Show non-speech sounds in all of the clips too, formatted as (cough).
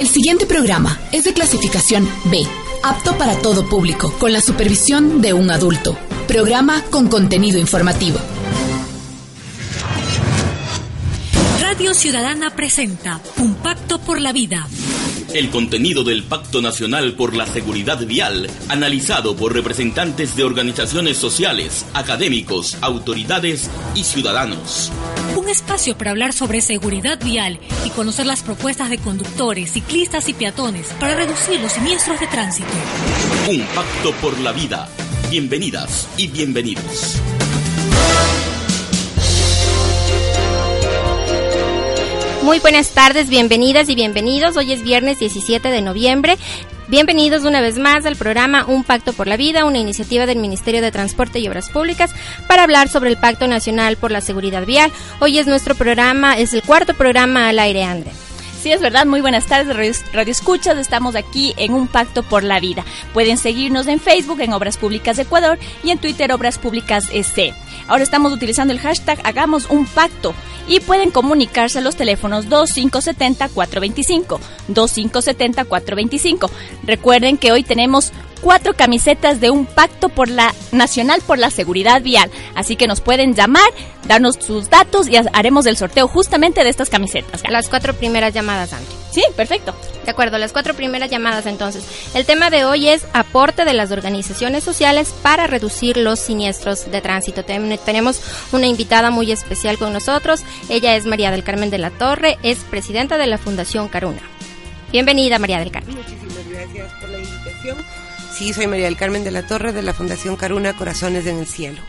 El siguiente programa es de clasificación B, apto para todo público, con la supervisión de un adulto. Programa con contenido informativo. Radio Ciudadana presenta Un Pacto por la Vida. El contenido del Pacto Nacional por la Seguridad Vial, analizado por representantes de organizaciones sociales, académicos, autoridades y ciudadanos espacio para hablar sobre seguridad vial y conocer las propuestas de conductores, ciclistas y peatones para reducir los siniestros de tránsito. Un pacto por la vida. Bienvenidas y bienvenidos. Muy buenas tardes, bienvenidas y bienvenidos. Hoy es viernes 17 de noviembre. Bienvenidos una vez más al programa Un Pacto por la Vida, una iniciativa del Ministerio de Transporte y Obras Públicas para hablar sobre el Pacto Nacional por la Seguridad Vial. Hoy es nuestro programa, es el cuarto programa al aire, André. Sí, es verdad. Muy buenas tardes, Radio, Escuchas. Estamos aquí en Un Pacto por la Vida. Pueden seguirnos en Facebook, en Obras Públicas de Ecuador y en Twitter, Obras Públicas EC. Ahora estamos utilizando el hashtag Hagamos un Pacto y pueden comunicarse a los teléfonos 2570-425, 2570-425. Recuerden que hoy tenemos cuatro camisetas de un pacto por la nacional por la seguridad vial. Así que nos pueden llamar, darnos sus datos y haremos el sorteo justamente de estas camisetas. Las cuatro primeras llamadas, André. Sí, perfecto. De acuerdo, las cuatro primeras llamadas entonces. El tema de hoy es aporte de las organizaciones sociales para reducir los siniestros de tránsito. Tenemos una invitada muy especial con nosotros. Ella es María del Carmen de la Torre, es presidenta de la Fundación Caruna. Bienvenida, María del Carmen. Muchísimas gracias por la invitación. Sí, soy María del Carmen de la Torre de la Fundación Caruna Corazones en el Cielo.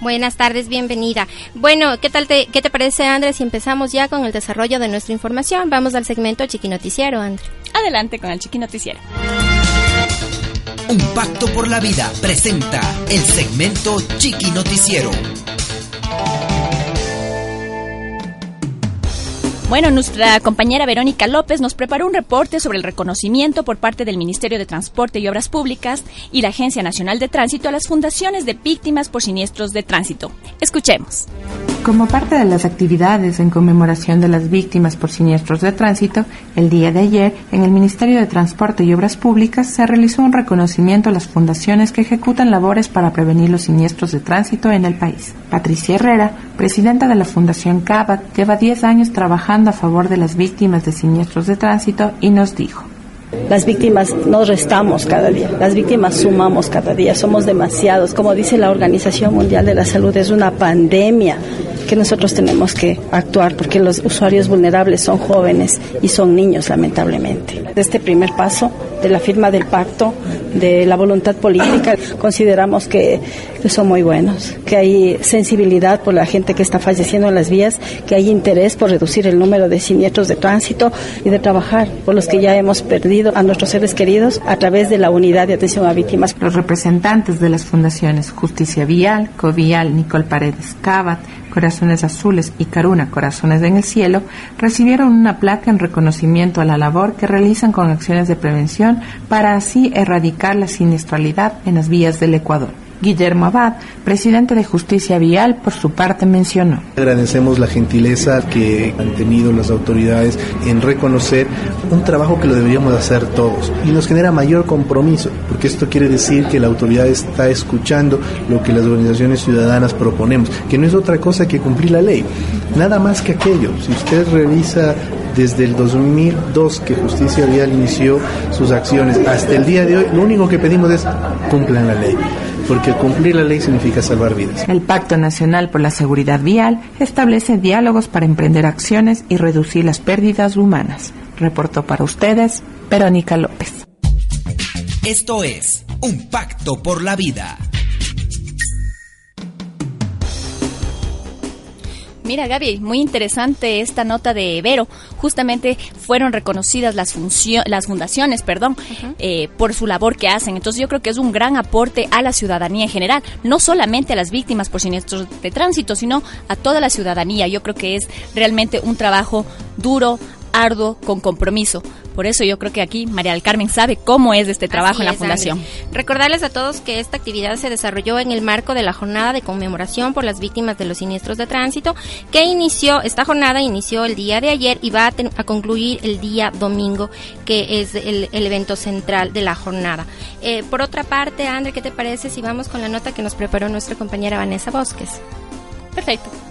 Buenas tardes, bienvenida. Bueno, ¿qué tal te, qué te parece, Andrés? Si empezamos ya con el desarrollo de nuestra información, vamos al segmento Chiqui Noticiero, Andrés. Adelante con el Chiqui Noticiero. Un pacto por la vida presenta el segmento Chiqui Noticiero. Bueno, nuestra compañera Verónica López nos preparó un reporte sobre el reconocimiento por parte del Ministerio de Transporte y Obras Públicas y la Agencia Nacional de Tránsito a las fundaciones de víctimas por siniestros de tránsito. Escuchemos. Como parte de las actividades en conmemoración de las víctimas por siniestros de tránsito, el día de ayer, en el Ministerio de Transporte y Obras Públicas se realizó un reconocimiento a las fundaciones que ejecutan labores para prevenir los siniestros de tránsito en el país. Patricia Herrera, presidenta de la Fundación CABAT, lleva 10 años trabajando a favor de las víctimas de siniestros de tránsito y nos dijo. Las víctimas no restamos cada día, las víctimas sumamos cada día, somos demasiados. Como dice la Organización Mundial de la Salud, es una pandemia que nosotros tenemos que actuar porque los usuarios vulnerables son jóvenes y son niños, lamentablemente. Este primer paso de la firma del pacto, de la voluntad política, consideramos que, son muy buenos, que hay sensibilidad por la gente que está falleciendo en las vías, que hay interés por reducir el número de siniestros de tránsito y de trabajar por los que ya hemos perdido a nuestros seres queridos a través de la unidad de atención a víctimas. Los representantes de las fundaciones Justicia Vial, Covial, Nicole Paredes Cabat, Corazones Azules y Caruna Corazones en el Cielo recibieron una placa en reconocimiento a la labor que realizan con acciones de prevención para así erradicar la siniestralidad en las vías del Ecuador. Guillermo Abad, presidente de Justicia Vial, por su parte mencionó. Agradecemos la gentileza que han tenido las autoridades en reconocer un trabajo que lo deberíamos hacer todos y nos genera mayor compromiso, porque esto quiere decir que la autoridad está escuchando lo que las organizaciones ciudadanas proponemos, que no es otra cosa que cumplir la ley, nada más que aquello. Si usted revisa desde el 2002 que Justicia Vial inició sus acciones hasta el día de hoy, lo único que pedimos es cumplan la ley porque cumplir la ley significa salvar vidas. El Pacto Nacional por la Seguridad Vial establece diálogos para emprender acciones y reducir las pérdidas humanas. Reportó para ustedes Verónica López. Esto es Un Pacto por la Vida. Mira, Gaby, muy interesante esta nota de Vero. Justamente fueron reconocidas las, las fundaciones perdón, eh, por su labor que hacen. Entonces yo creo que es un gran aporte a la ciudadanía en general, no solamente a las víctimas por siniestros de tránsito, sino a toda la ciudadanía. Yo creo que es realmente un trabajo duro, arduo, con compromiso. Por eso yo creo que aquí María del Carmen sabe cómo es este trabajo en la Fundación. Recordarles a todos que esta actividad se desarrolló en el marco de la jornada de conmemoración por las víctimas de los siniestros de tránsito, que inició, esta jornada inició el día de ayer y va a, concluir el día domingo, que es el, evento central de la jornada. Eh, por otra parte, André, ¿qué te parece si vamos con la nota que nos preparó nuestra compañera Vanessa Bosques? Perfecto.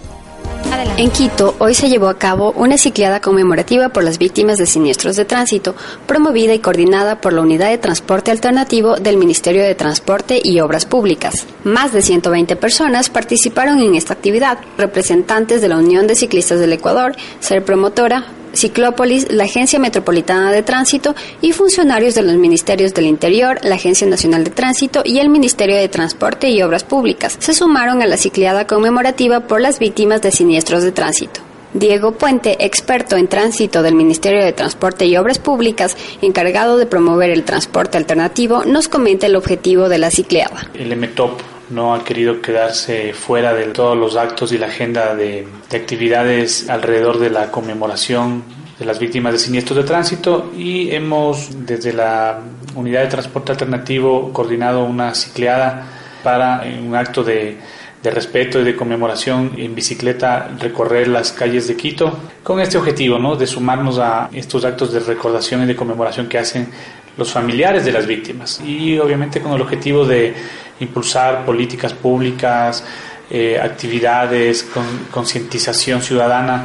En Quito, hoy se llevó a cabo una cicleada conmemorativa por las víctimas de siniestros de tránsito, promovida y coordinada por la Unidad de Transporte Alternativo del Ministerio de Transporte y Obras Públicas. Más de 120 personas participaron en esta actividad, representantes de la Unión de Ciclistas del Ecuador, Ser Promotora, Ciclópolis, la Agencia Metropolitana de Tránsito y funcionarios de los Ministerios del Interior, la Agencia Nacional de Tránsito y el Ministerio de Transporte y Obras Públicas se sumaron a la cicleada conmemorativa por las víctimas de siniestros de tránsito. Diego Puente, experto en tránsito del Ministerio de Transporte y Obras Públicas, encargado de promover el transporte alternativo, nos comenta el objetivo de la cicleada. El MTOP no ha querido quedarse fuera de todos los actos y la agenda de, actividades alrededor de la conmemoración de las víctimas de siniestros de tránsito y hemos desde la unidad de transporte alternativo coordinado una cicleada para un acto de, de respeto y de conmemoración en bicicleta recorrer las calles de Quito con este objetivo ¿no? de sumarnos a estos actos de recordación y de conmemoración que hacen los familiares de las víctimas y obviamente con el objetivo de impulsar políticas públicas, eh, actividades, con, concientización ciudadana,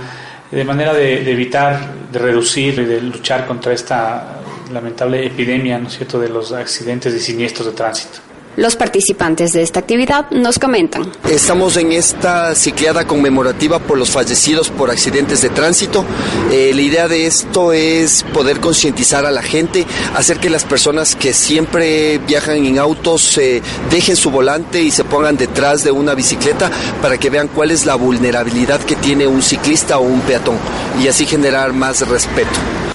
de manera de, de, evitar, de reducir y de luchar contra esta lamentable epidemia, ¿no es cierto?, de los accidentes y siniestros de tránsito. Los participantes de esta actividad nos comentan. Estamos en esta cicleada conmemorativa por los fallecidos por accidentes de tránsito. Eh, la idea de esto es poder concientizar a la gente, hacer que las personas que siempre viajan en autos eh, dejen su volante y se pongan detrás de una bicicleta para que vean cuál es la vulnerabilidad que tiene un ciclista o un peatón y así generar más respeto.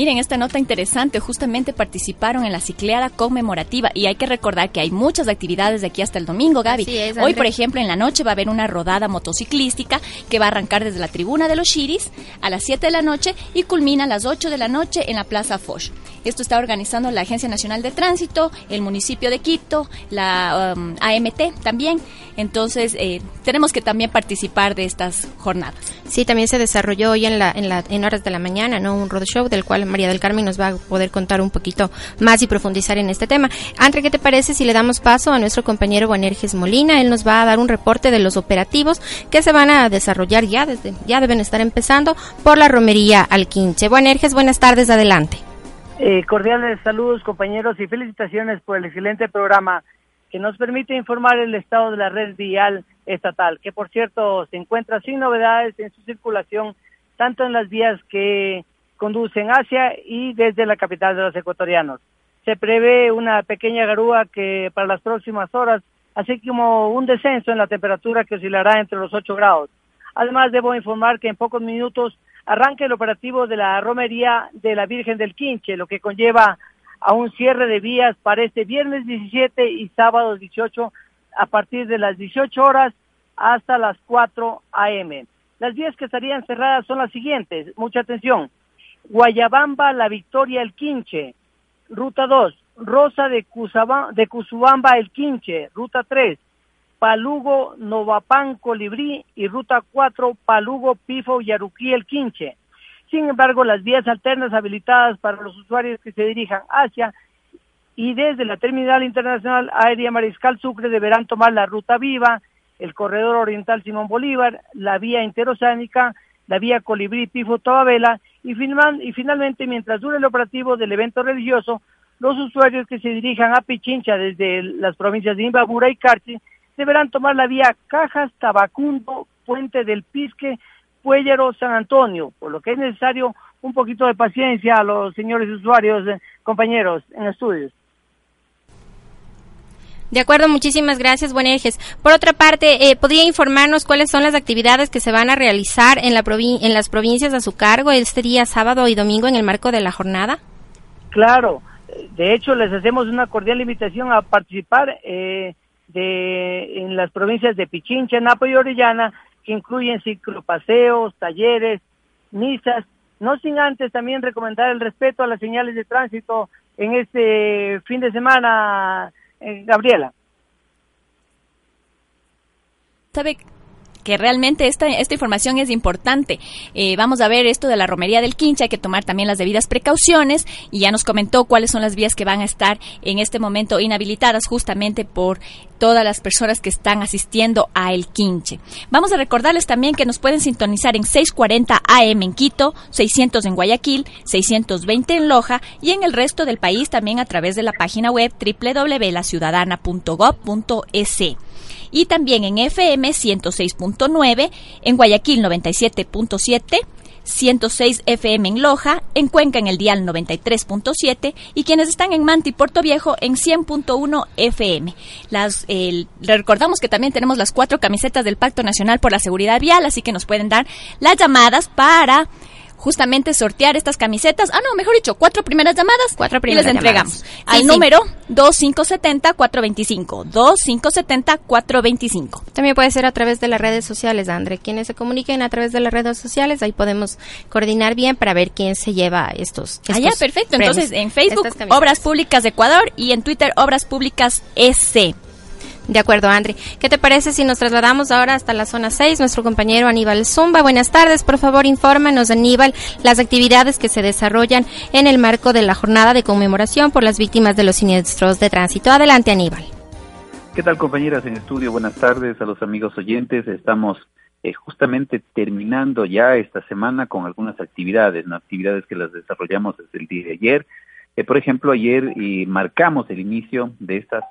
Miren, esta nota interesante, justamente participaron en la cicleada conmemorativa y hay que recordar que hay muchas actividades de aquí hasta el domingo, Gaby. Hoy, por ejemplo, en la noche va a haber una rodada motociclística que va a arrancar desde la tribuna de los Chiris a las 7 de la noche y culmina a las 8 de la noche en la Plaza Foch. Esto está organizando la Agencia Nacional de Tránsito, el municipio de Quito, la um, AMT también. Entonces, eh, tenemos que también participar de estas jornadas. Sí, también se desarrolló hoy en, la, en, la, en horas de la mañana, ¿no? Un roadshow del cual María del Carmen nos va a poder contar un poquito más y profundizar en este tema. Andre, ¿qué te parece si le damos paso a nuestro compañero Buanerges Molina? Él nos va a dar un reporte de los operativos que se van a desarrollar ya desde, ya deben estar empezando por la romería Alquinche. Buanerges, buenas tardes, adelante. Eh, cordiales saludos compañeros y felicitaciones por el excelente programa que nos permite informar el estado de la red vial estatal, que por cierto se encuentra sin novedades en su circulación, tanto en las vías que conducen hacia y desde la capital de los ecuatorianos. Se prevé una pequeña garúa que para las próximas horas, así como un descenso en la temperatura que oscilará entre los 8 grados. Además, debo informar que en pocos minutos arranca el operativo de la romería de la Virgen del Quinche, lo que conlleva a un cierre de vías para este viernes 17 y sábado 18 a partir de las 18 horas hasta las 4 a.m. Las vías que estarían cerradas son las siguientes, mucha atención. Guayabamba, La Victoria, El Quinche. Ruta 2, Rosa de, de Cusubamba, El Quinche. Ruta 3, Palugo, Novapán, Colibrí. Y ruta 4, Palugo, Pifo, Yaruquí, El Quinche. Sin embargo, las vías alternas habilitadas para los usuarios que se dirijan hacia y desde la Terminal Internacional Aérea Mariscal Sucre deberán tomar la ruta viva, el corredor oriental Simón Bolívar, la vía interoceánica, la vía Colibrí Pifo Tababela y, y finalmente mientras dure el operativo del evento religioso, los usuarios que se dirijan a Pichincha desde las provincias de Imbabura y Carchi deberán tomar la vía Cajas, Tabacundo, Puente del Pisque, Puellero, San Antonio, por lo que es necesario un poquito de paciencia a los señores usuarios, eh, compañeros en estudios. De acuerdo, muchísimas gracias, Buenerges. Por otra parte, eh, ¿podría informarnos cuáles son las actividades que se van a realizar en, la en las provincias a su cargo este día sábado y domingo en el marco de la jornada? Claro, de hecho, les hacemos una cordial invitación a participar eh, de, en las provincias de Pichincha, Napo y Orellana, que incluyen ciclopaseos, talleres, misas, no sin antes también recomendar el respeto a las señales de tránsito en este fin de semana, eh, Gabriela. ¿Sabe que realmente esta, esta información es importante. Eh, vamos a ver esto de la romería del Quincha, hay que tomar también las debidas precauciones y ya nos comentó cuáles son las vías que van a estar en este momento inhabilitadas justamente por todas las personas que están asistiendo a El Quinche. Vamos a recordarles también que nos pueden sintonizar en 640 AM en Quito, 600 en Guayaquil, 620 en Loja y en el resto del país también a través de la página web www.laciudadana.gov.es y también en FM 106.9, en Guayaquil 97.7, 106 FM en Loja, en Cuenca en el dial 93.7 y quienes están en Manta y Puerto Viejo en 100.1 FM. Las, recordamos que también tenemos las cuatro camisetas del Pacto Nacional por la Seguridad Vial, así que nos pueden dar las llamadas para justamente sortear estas camisetas. Ah, no, mejor dicho, cuatro primeras llamadas. Cuatro primeras y les entregamos al número 2570-425. 2570-425. También puede ser a través de las redes sociales, André. Quienes se comuniquen a través de las redes sociales, ahí podemos coordinar bien para ver quién se lleva estos. estos ah, ya, perfecto. Entonces, en Facebook, Obras Públicas de Ecuador y en Twitter, Obras Públicas SC. De acuerdo, Andri. ¿Qué te parece si nos trasladamos ahora hasta la zona 6? Nuestro compañero Aníbal Zumba. Buenas tardes, por favor, infórmanos, Aníbal, las actividades que se desarrollan en el marco de la jornada de conmemoración por las víctimas de los siniestros de tránsito. Adelante, Aníbal. ¿Qué tal, compañeras en estudio? Buenas tardes a los amigos oyentes. Estamos eh, justamente terminando ya esta semana con algunas actividades, ¿no? actividades que las desarrollamos desde el día de ayer. Eh, por ejemplo, ayer y marcamos el inicio de estas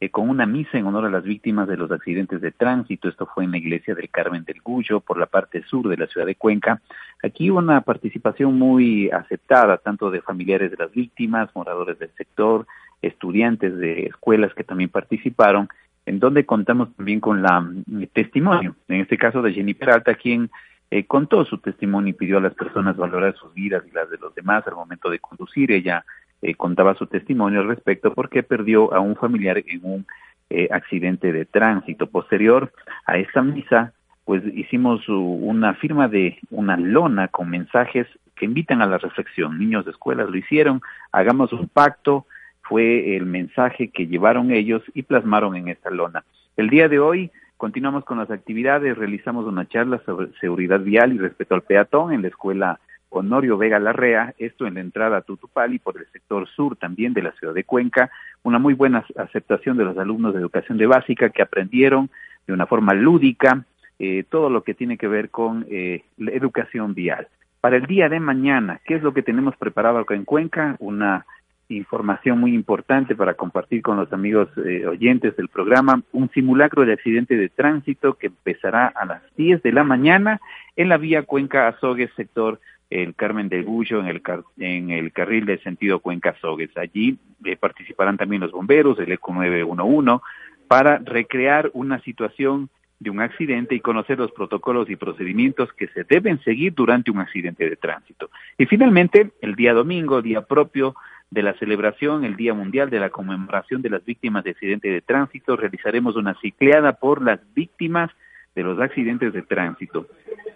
eh, con una misa en honor a las víctimas de los accidentes de tránsito. Esto fue en la iglesia del Carmen del Gullo, por la parte sur de la ciudad de Cuenca. Aquí una participación muy aceptada, tanto de familiares de las víctimas, moradores del sector, estudiantes de escuelas que también participaron, en donde contamos también con la mm, testimonio, en este caso de Jenny Peralta, quien eh, contó su testimonio y pidió a las personas valorar sus vidas y las de los demás al momento de conducir. Ella eh, contaba su testimonio al respecto porque perdió a un familiar en un eh, accidente de tránsito. Posterior a esta misa, pues hicimos una firma de una lona con mensajes que invitan a la reflexión. Niños de escuelas lo hicieron, hagamos un pacto, fue el mensaje que llevaron ellos y plasmaron en esta lona. El día de hoy continuamos con las actividades, realizamos una charla sobre seguridad vial y respeto al peatón en la escuela Honorio Vega Larrea, esto en la entrada a Tutupali por el sector sur también de la ciudad de Cuenca, una muy buena aceptación de los alumnos de educación de básica que aprendieron de una forma lúdica eh, todo lo que tiene que ver con eh, la educación vial. Para el día de mañana, ¿qué es lo que tenemos preparado acá en Cuenca? Una información muy importante para compartir con los amigos eh, oyentes del programa, un simulacro de accidente de tránsito que empezará a las 10 de la mañana en la vía Cuenca Azogues, sector el Carmen del Gullo en el, en el carril del sentido Cuenca-Sogues. Allí eh, participarán también los bomberos, el ECO 911, para recrear una situación de un accidente y conocer los protocolos y procedimientos que se deben seguir durante un accidente de tránsito. Y finalmente, el día domingo, día propio de la celebración, el Día Mundial de la Conmemoración de las Víctimas de Accidente de Tránsito, realizaremos una cicleada por las víctimas de los accidentes de tránsito.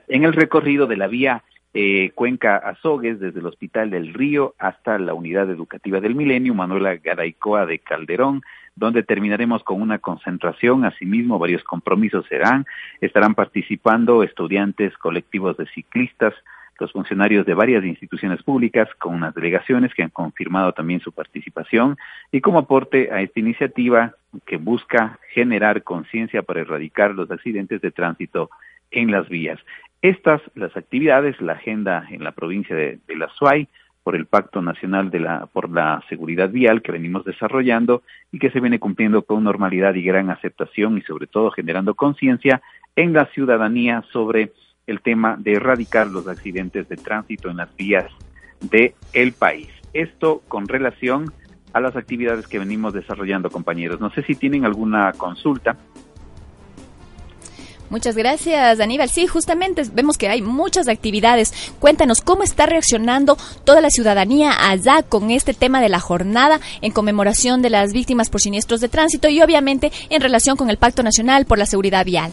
En el recorrido de la vía eh, Cuenca Azogues, desde el Hospital del Río hasta la Unidad Educativa del Milenio, Manuela Garaycoa de Calderón, donde terminaremos con una concentración. Asimismo, varios compromisos serán. Estarán participando estudiantes, colectivos de ciclistas, los funcionarios de varias instituciones públicas con unas delegaciones que han confirmado también su participación y como aporte a esta iniciativa que busca generar conciencia para erradicar los accidentes de tránsito en las vías. Estas, las actividades, la agenda en la provincia de, la SUAY, por el Pacto Nacional de la, por la Seguridad Vial que venimos desarrollando y que se viene cumpliendo con normalidad y gran aceptación y sobre todo generando conciencia en la ciudadanía sobre el tema de erradicar los accidentes de tránsito en las vías del el país. Esto con relación a las actividades que venimos desarrollando, compañeros. No sé si tienen alguna consulta Muchas gracias, Aníbal. Sí, justamente vemos que hay muchas actividades. Cuéntanos cómo está reaccionando toda la ciudadanía allá con este tema de la jornada en conmemoración de las víctimas por siniestros de tránsito y obviamente en relación con el Pacto Nacional por la Seguridad Vial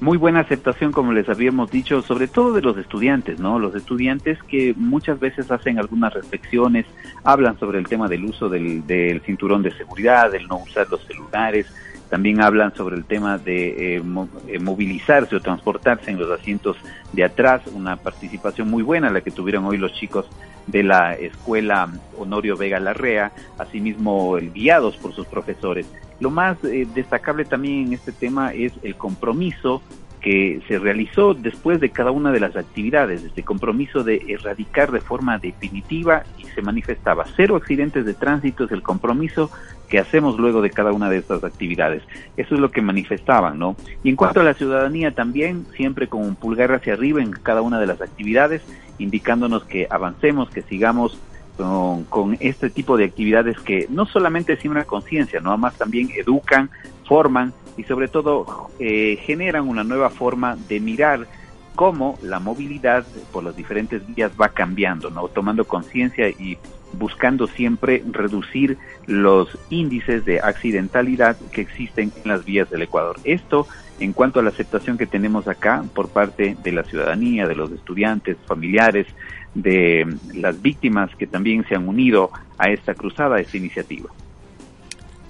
muy buena aceptación, como les habíamos dicho, sobre todo de los estudiantes, ¿no? Los estudiantes que muchas veces hacen algunas reflexiones, hablan sobre el tema del uso del, del cinturón de seguridad, del no usar los celulares, también hablan sobre el tema de eh, eh, movilizarse o transportarse en los asientos de atrás, una participación muy buena la que tuvieron hoy los chicos de la escuela Honorio Vega Larrea, asimismo guiados por sus profesores. Lo más eh, destacable también en este tema es el compromiso que se realizó después de cada una de las actividades, este compromiso de erradicar de forma definitiva y se manifestaba cero accidentes de tránsito es el compromiso que hacemos luego de cada una de estas actividades. Eso es lo que manifestaban, ¿no? Y en cuanto a la ciudadanía también, siempre con un pulgar hacia arriba en cada una de las actividades, indicándonos que avancemos, que sigamos con, este tipo de actividades que no solamente siembran conciencia, ¿no? Además también educan, forman y sobre todo eh, generan una nueva forma de mirar cómo la movilidad por las diferentes vías va cambiando, ¿no? Tomando conciencia y buscando siempre reducir los índices de accidentalidad que existen en las vías del Ecuador. Esto en cuanto a la aceptación que tenemos acá por parte de la ciudadanía, de los estudiantes, familiares, de las víctimas que también se han unido a esta cruzada, a esta iniciativa.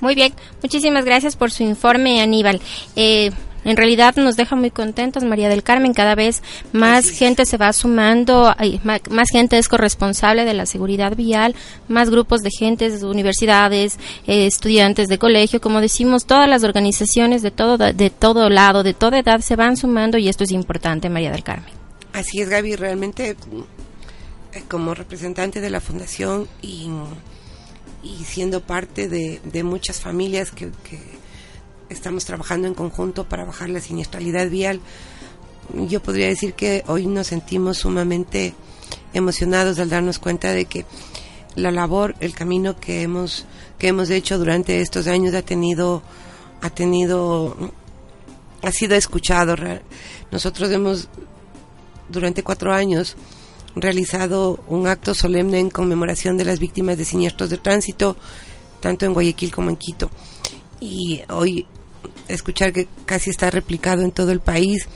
Muy bien, muchísimas gracias por su informe, Aníbal. Eh, en realidad nos deja muy contentos, María del Carmen. Cada vez más gente se va sumando, más, gente es corresponsable de la seguridad vial, más grupos de gente, universidades, eh, estudiantes de colegio, como decimos, todas las organizaciones de todo, de todo lado, de toda edad se van sumando y esto es importante, María del Carmen. Así es, Gaby. Realmente eh, como representante de la fundación y, siendo parte de, muchas familias que, estamos trabajando en conjunto para bajar la siniestralidad vial, yo podría decir que hoy nos sentimos sumamente emocionados al darnos cuenta de que la labor, el camino que hemos que hemos hecho durante estos años ha tenido ha tenido ha sido escuchado. Nosotros hemos durante cuatro años realizado un acto solemne en conmemoración de las víctimas de siniestros de tránsito, tanto en Guayaquil como en Quito. Y hoy escuchar que casi está replicado en todo el país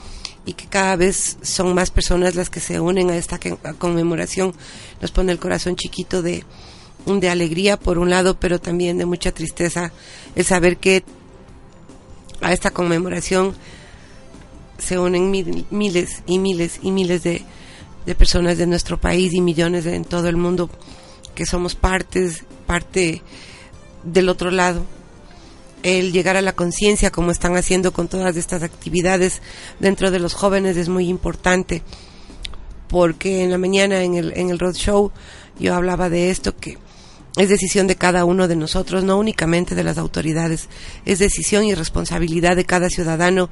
y que cada vez son más personas las que se unen a esta conmemoración, nos pone el corazón chiquito de, de alegría por un lado, pero también de mucha tristeza el saber que a esta conmemoración se unen miles y miles y miles de, de personas de nuestro país y millones en todo el mundo que somos partes, parte del otro lado. El llegar a la conciencia, como están haciendo con todas estas actividades dentro de los jóvenes, es muy importante. Porque en la mañana en el, en el roadshow yo hablaba de esto que es decisión de cada uno de nosotros, no únicamente de las autoridades, es decisión y responsabilidad de cada ciudadano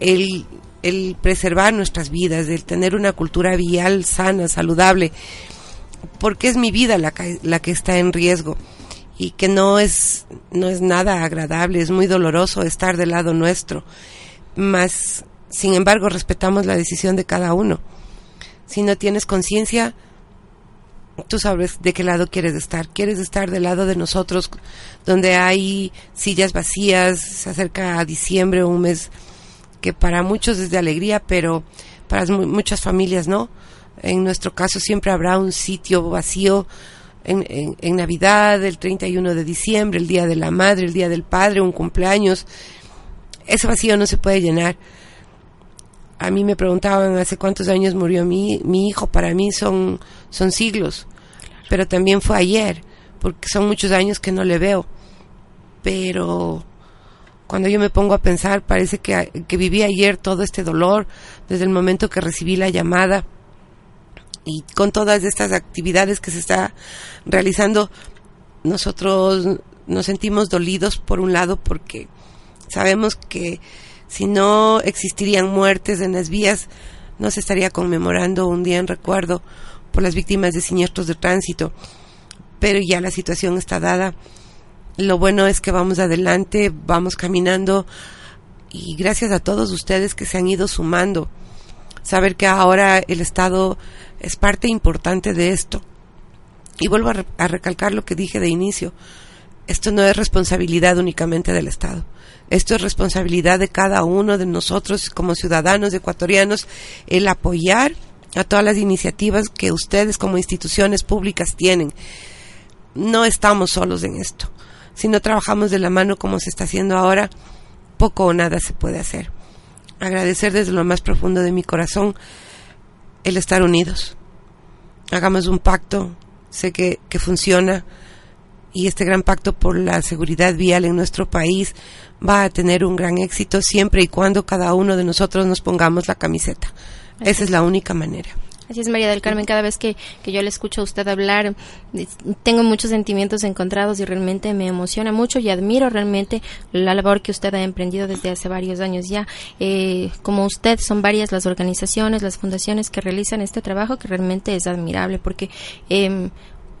el el preservar nuestras vidas, el tener una cultura vial sana, saludable, porque es mi vida la la que está en riesgo y que no es, no es nada agradable, es muy doloroso estar del lado nuestro, mas sin embargo respetamos la decisión de cada uno. Si no tienes conciencia, tú sabes de qué lado quieres estar. Quieres estar del lado de nosotros, donde hay sillas vacías, se acerca a diciembre, un mes que para muchos es de alegría, pero para muchas familias no. En nuestro caso siempre habrá un sitio vacío en, en, Navidad, el 31 de diciembre, el Día de la Madre, el Día del Padre, un cumpleaños. Ese vacío no se puede llenar. A mí me preguntaban hace cuántos años murió mi, mi hijo. Para mí son, son siglos. Pero también fue ayer, porque son muchos años que no le veo. Pero cuando yo me pongo a pensar, parece que, que viví ayer todo este dolor desde el momento que recibí la llamada y con todas estas actividades que se está realizando, nosotros nos sentimos dolidos por un lado porque sabemos que si no existirían muertes en las vías, no se estaría conmemorando un día en recuerdo por las víctimas de siniestros de tránsito. Pero ya la situación está dada lo bueno es que vamos adelante, vamos caminando y gracias a todos ustedes que se han ido sumando. Saber que ahora el Estado es parte importante de esto. Y vuelvo a, recalcar lo que dije de inicio. Esto no es responsabilidad únicamente del Estado. Esto es responsabilidad de cada uno de nosotros como ciudadanos ecuatorianos el apoyar a todas las iniciativas que ustedes como instituciones públicas tienen. No estamos solos en esto. Si no trabajamos de la mano como se está haciendo ahora, poco o nada se puede hacer. Agradecer desde lo más profundo de mi corazón el estar unidos. Hagamos un pacto, sé que, que funciona y este gran pacto por la seguridad vial en nuestro país va a tener un gran éxito siempre y cuando cada uno de nosotros nos pongamos la camiseta. Esa es la única manera. Así es, María del Carmen. Cada vez que, que, yo le escucho a usted hablar, tengo muchos sentimientos encontrados y realmente me emociona mucho y admiro realmente la labor que usted ha emprendido desde hace varios años ya. Eh, como usted, son varias las organizaciones, las fundaciones que realizan este trabajo que realmente es admirable porque eh,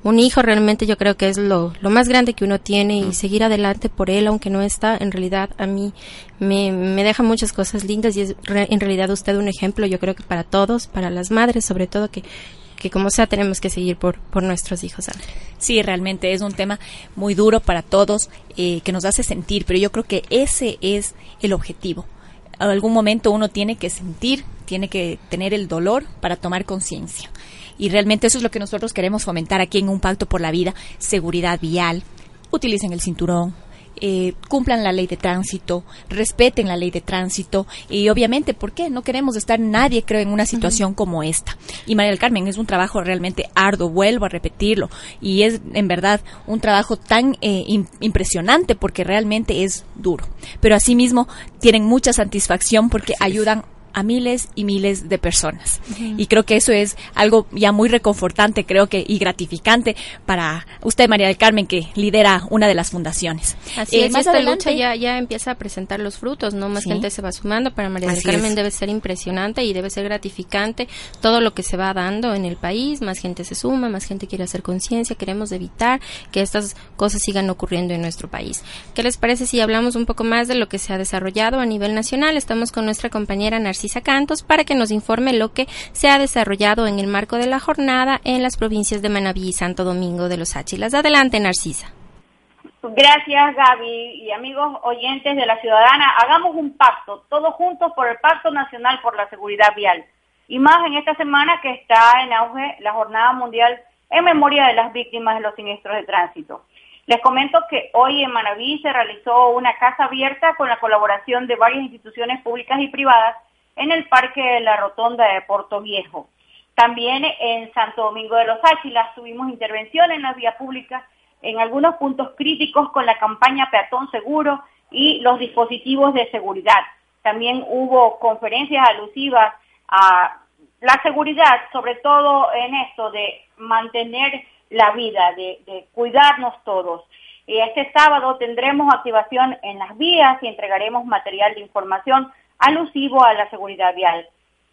un hijo realmente yo creo que es lo, lo más grande que uno tiene y seguir adelante por él, aunque no está, en realidad a mí me, me deja muchas cosas lindas y es en realidad usted un ejemplo, yo creo que para todos, para las madres sobre todo, que que como sea tenemos que seguir por, por nuestros hijos. Sí, realmente es un tema muy duro para todos eh, que nos hace sentir, pero yo creo que ese es el objetivo. En algún momento uno tiene que sentir, tiene que tener el dolor para tomar conciencia y realmente eso es lo que nosotros queremos fomentar aquí en Un Pacto por la Vida, seguridad vial, utilicen el cinturón, eh, cumplan la ley de tránsito, respeten la ley de tránsito y obviamente, ¿por qué? No queremos estar nadie, creo, en una situación como esta. Y María del Carmen es un trabajo realmente arduo, vuelvo a repetirlo, y es en verdad un trabajo tan eh, impresionante porque realmente es duro. Pero asimismo tienen mucha satisfacción porque ayudan a miles y miles de personas. Y creo que eso es algo ya muy reconfortante, creo que, y gratificante para usted, María del Carmen, que lidera una de las fundaciones. Así eh, es, más esta lucha ya, ya empieza a presentar los frutos, ¿no? Más gente se va sumando. Para María del Carmen debe ser impresionante y debe ser gratificante todo lo que se va dando en el país. Más gente se suma, más gente quiere hacer conciencia. Queremos evitar que estas cosas sigan ocurriendo en nuestro país. ¿Qué les parece si hablamos un poco más de lo que se ha desarrollado a nivel nacional? Estamos con nuestra compañera Narcisa Cantos para que nos informe lo que se ha desarrollado en el marco de la jornada en las provincias de Manabí y Santo Domingo de los Áchilas. Adelante, Narcisa. Gracias, Gaby y amigos oyentes de la Ciudadana. Hagamos un pacto, todos juntos por el Pacto Nacional por la Seguridad Vial. Y más en esta semana que está en auge la Jornada Mundial en memoria de las víctimas de los siniestros de tránsito. Les comento que hoy en Manabí se realizó una casa abierta con la colaboración de varias instituciones públicas y privadas en el Parque de la Rotonda de Puerto Viejo. También en Santo Domingo de los Áchilas tuvimos intervención en la vía pública en algunos puntos críticos con la campaña Peatón Seguro y los dispositivos de seguridad. También hubo conferencias alusivas a la seguridad, sobre todo en esto de mantener la vida, de, de cuidarnos todos. Este sábado tendremos activación en las vías y entregaremos material de información alusivo a la seguridad vial.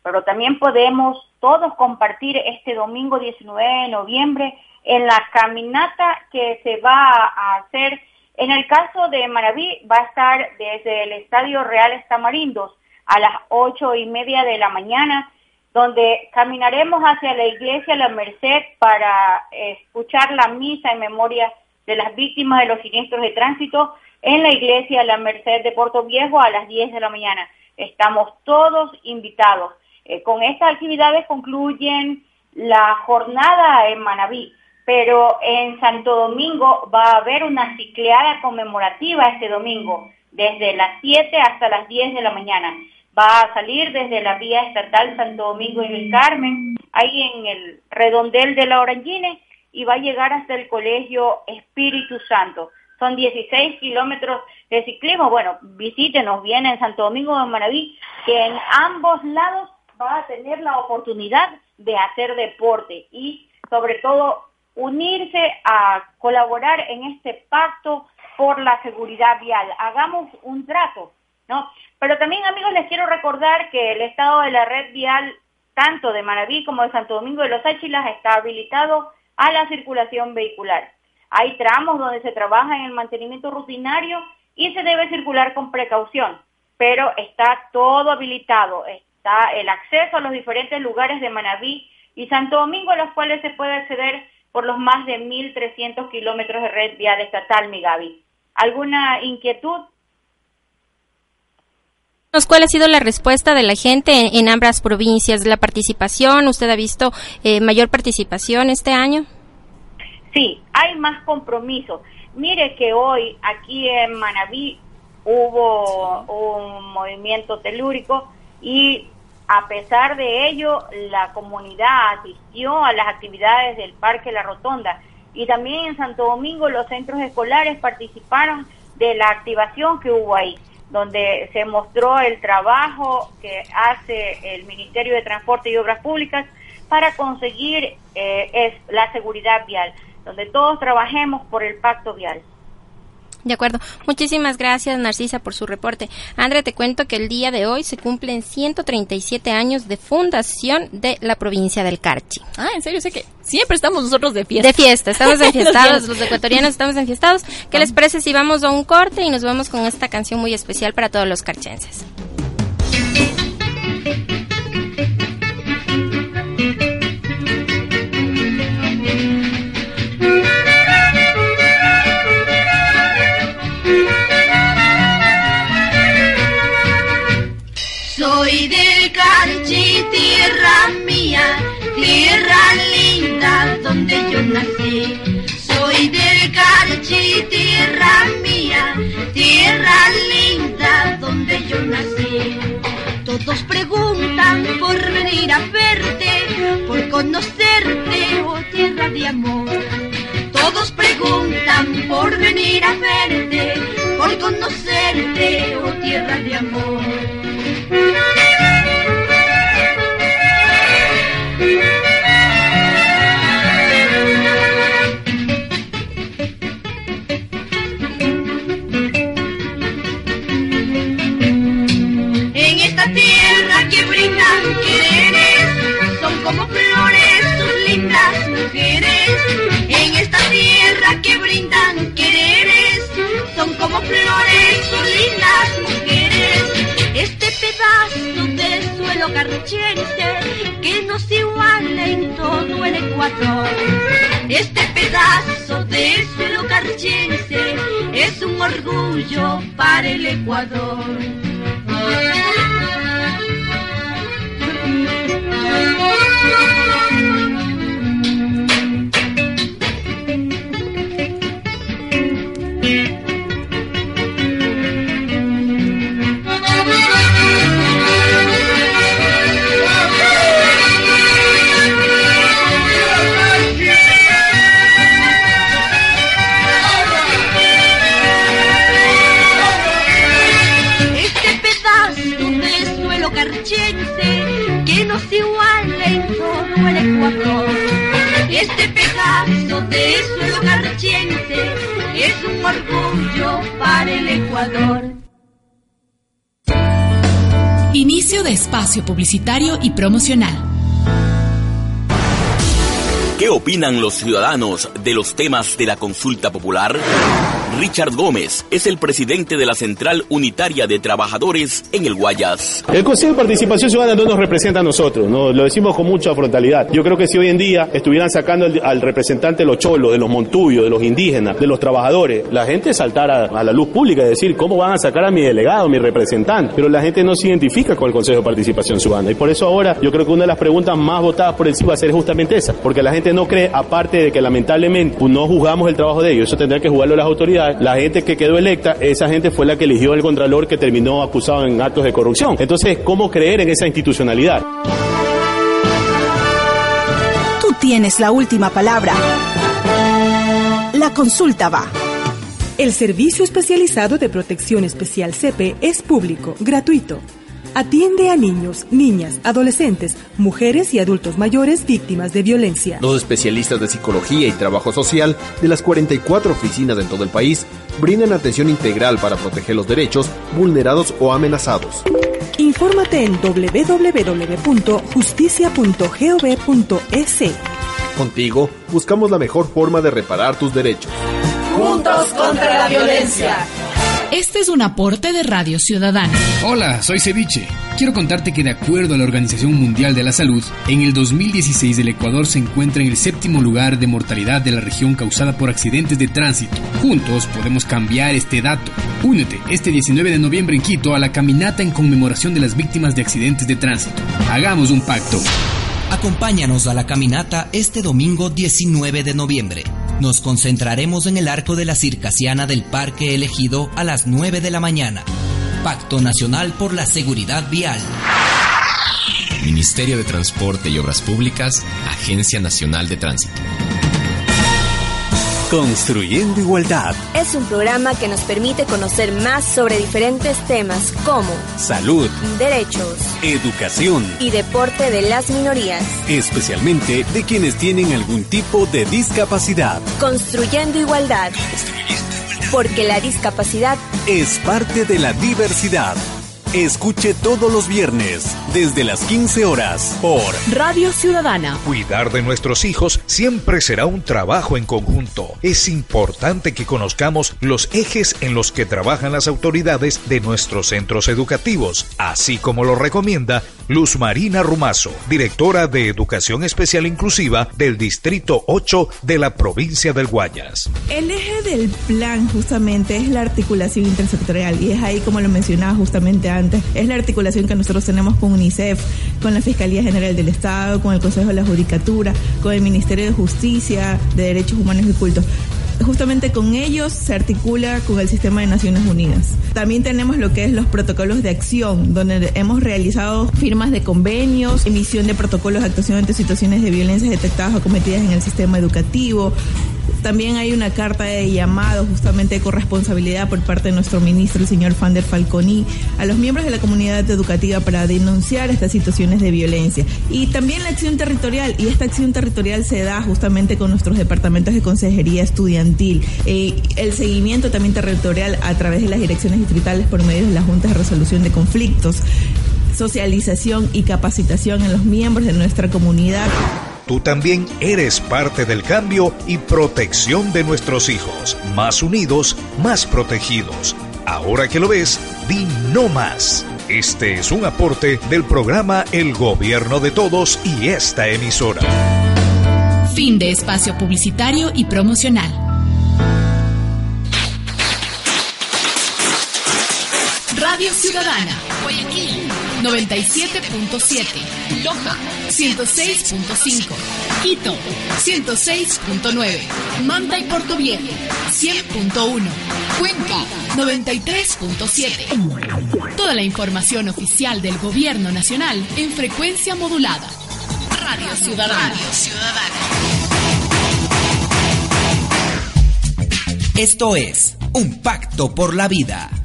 Pero también podemos todos compartir este domingo 19 de noviembre en la caminata que se va a hacer. En el caso de Maraví, va a estar desde el Estadio Real Tamarindos a las ocho y media de la mañana, donde caminaremos hacia la iglesia La Merced para escuchar la misa en memoria de las víctimas de los siniestros de tránsito en la iglesia La Merced de Puerto Viejo a las 10 de la mañana. Estamos todos invitados. Eh, con estas actividades concluyen la jornada en Manabí, pero en Santo Domingo va a haber una cicleada conmemorativa este domingo, desde las 7 hasta las 10 de la mañana. Va a salir desde la vía estatal Santo Domingo y el Carmen, ahí en el redondel de la Orangine, y va a llegar hasta el Colegio Espíritu Santo son 16 kilómetros de ciclismo. Bueno, visítenos bien en Santo Domingo de Maraví, que en ambos lados va a tener la oportunidad de hacer deporte y sobre todo unirse a colaborar en este pacto por la seguridad vial. Hagamos un trato, ¿no? Pero también, amigos, les quiero recordar que el estado de la red vial, tanto de Maraví como de Santo Domingo de los Áchilas, está habilitado a la circulación vehicular. Hay tramos donde se trabaja en el mantenimiento rutinario y se debe circular con precaución. pero está todo habilitado, está el acceso a los diferentes lugares de Manabí y Santo Domingo, a los cuales se puede acceder por los más de 1.300 kilómetros de red vial estatal, mi Gaby. ¿Alguna inquietud? ¿Cuál ha sido la respuesta de la gente en, ambas provincias? ¿La participación? ¿Usted ha visto eh, mayor participación este año? Sí, hay más compromiso. Mire que hoy aquí en Manabí hubo un movimiento telúrico y a pesar de ello la comunidad asistió a las actividades del Parque La Rotonda y también en Santo Domingo los centros escolares participaron de la activación que hubo ahí donde se mostró el trabajo que hace el Ministerio de Transporte y Obras Públicas para conseguir eh, la seguridad vial, donde todos trabajemos por el pacto vial. De acuerdo. Muchísimas gracias, Narcisa, por su reporte. André, te cuento que el día de hoy se cumplen 137 años de fundación de la provincia del Carchi. Ah, en serio, sé que siempre estamos nosotros de fiesta. De fiesta, estamos (laughs) enfiestados, los, los ecuatorianos estamos enfiestados. ¿Qué les parece si vamos a un corte y nos vamos con esta canción muy especial para todos los carchenses? Tierra mía, tierra linda donde yo nací. Todos preguntan por venir a verte, por conocerte, oh tierra de amor. Todos preguntan por venir a verte, por conocerte, oh tierra de amor. Flores sus lindas mujeres. Este pedazo de suelo carchense que nos iguala en todo el Ecuador. Este pedazo de suelo carchense es un orgullo para el Ecuador. Que nos iguala en todo el Ecuador. Este pedazo de suelo carchense es un orgullo para el Ecuador. Inicio de espacio publicitario y promocional. ¿Qué opinan los ciudadanos de los temas de la consulta popular? Richard Gómez es el presidente de la Central Unitaria de Trabajadores en el Guayas. El Consejo de Participación Ciudadana no nos representa a nosotros, ¿no? lo decimos con mucha frontalidad. Yo creo que si hoy en día estuvieran sacando al, representante de los cholos, de los montuyos, de los indígenas, de los trabajadores, la gente saltara a la luz pública y decir cómo van a sacar a mi delegado, a mi representante. Pero la gente no se identifica con el Consejo de Participación Ciudadana. Y por eso ahora yo creo que una de las preguntas más votadas por el sí va a ser justamente esa. Porque la gente no cree, aparte de que lamentablemente pues, no juzgamos el trabajo de ellos, eso tendrá que jugarlo las autoridades. La gente que quedó electa, esa gente fue la que eligió al contralor que terminó acusado en actos de corrupción. Entonces, ¿cómo creer en esa institucionalidad? Tú tienes la última palabra. La consulta va. El Servicio Especializado de Protección Especial CEPE es público, gratuito. Atiende a niños, niñas, adolescentes, mujeres y adultos mayores víctimas de violencia. Los especialistas de psicología y trabajo social de las 44 oficinas en todo el país brindan atención integral para proteger los derechos vulnerados o amenazados. Infórmate en www.justicia.gov.es. Contigo buscamos la mejor forma de reparar tus derechos. Juntos contra la violencia. Este es un aporte de Radio Ciudadana. Hola, soy Ceviche. Quiero contarte que de acuerdo a la Organización Mundial de la Salud, en el 2016 el Ecuador se encuentra en el séptimo lugar de mortalidad de la región causada por accidentes de tránsito. Juntos podemos cambiar este dato. Únete este 19 de noviembre en Quito a la caminata en conmemoración de las víctimas de accidentes de tránsito. Hagamos un pacto. Acompáñanos a la caminata este domingo 19 de noviembre. Nos concentraremos en el arco de la circasiana del parque elegido a las 9 de la mañana. Pacto Nacional por la Seguridad Vial. Ministerio de Transporte y Obras Públicas, Agencia Nacional de Tránsito. Construyendo Igualdad. Es un programa que nos permite conocer más sobre diferentes temas como salud, derechos, educación y deporte de las minorías, especialmente de quienes tienen algún tipo de discapacidad. Construyendo Igualdad. Porque la discapacidad es parte de la diversidad. Escuche todos los viernes, desde las 15 horas, por Radio Ciudadana. Cuidar de nuestros hijos siempre será un trabajo en conjunto. Es importante que conozcamos los ejes en los que trabajan las autoridades de nuestros centros educativos, así como lo recomienda Luz Marina Rumazo, directora de Educación Especial Inclusiva del Distrito 8 de la provincia del Guayas. El eje del plan justamente es la articulación intersectorial y es ahí como lo mencionaba justamente antes es la articulación que nosotros tenemos con UNICEF, con la Fiscalía General del Estado, con el Consejo de la Judicatura, con el Ministerio de Justicia, de Derechos Humanos y Cultos justamente con ellos se articula con el sistema de Naciones Unidas. También tenemos lo que es los protocolos de acción, donde hemos realizado firmas de convenios, emisión de protocolos de actuación ante situaciones de violencia detectadas o cometidas en el sistema educativo, también hay una carta de llamado justamente de corresponsabilidad por parte de nuestro ministro, el señor Fander Falconi, a los miembros de la comunidad educativa para denunciar estas situaciones de violencia. Y también la acción territorial, y esta acción territorial se da justamente con nuestros departamentos de consejería estudiantil. Eh, el seguimiento también territorial a través de las direcciones distritales por medio de las juntas de resolución de conflictos socialización y capacitación en los miembros de nuestra comunidad. Tú también eres parte del cambio y protección de nuestros hijos. Más unidos, más protegidos. Ahora que lo ves, di no más. Este es un aporte del programa El Gobierno de Todos y esta emisora. Fin de espacio publicitario y promocional. Radio Ciudadana, 97.7, Loja 106.5, Quito 106.9, Manta y Puerto Viejo 100.1, Cuenca 93.7. Toda la información oficial del Gobierno Nacional en frecuencia modulada. Radio Ciudadana. Radio Ciudadana. Esto es Un Pacto por la Vida.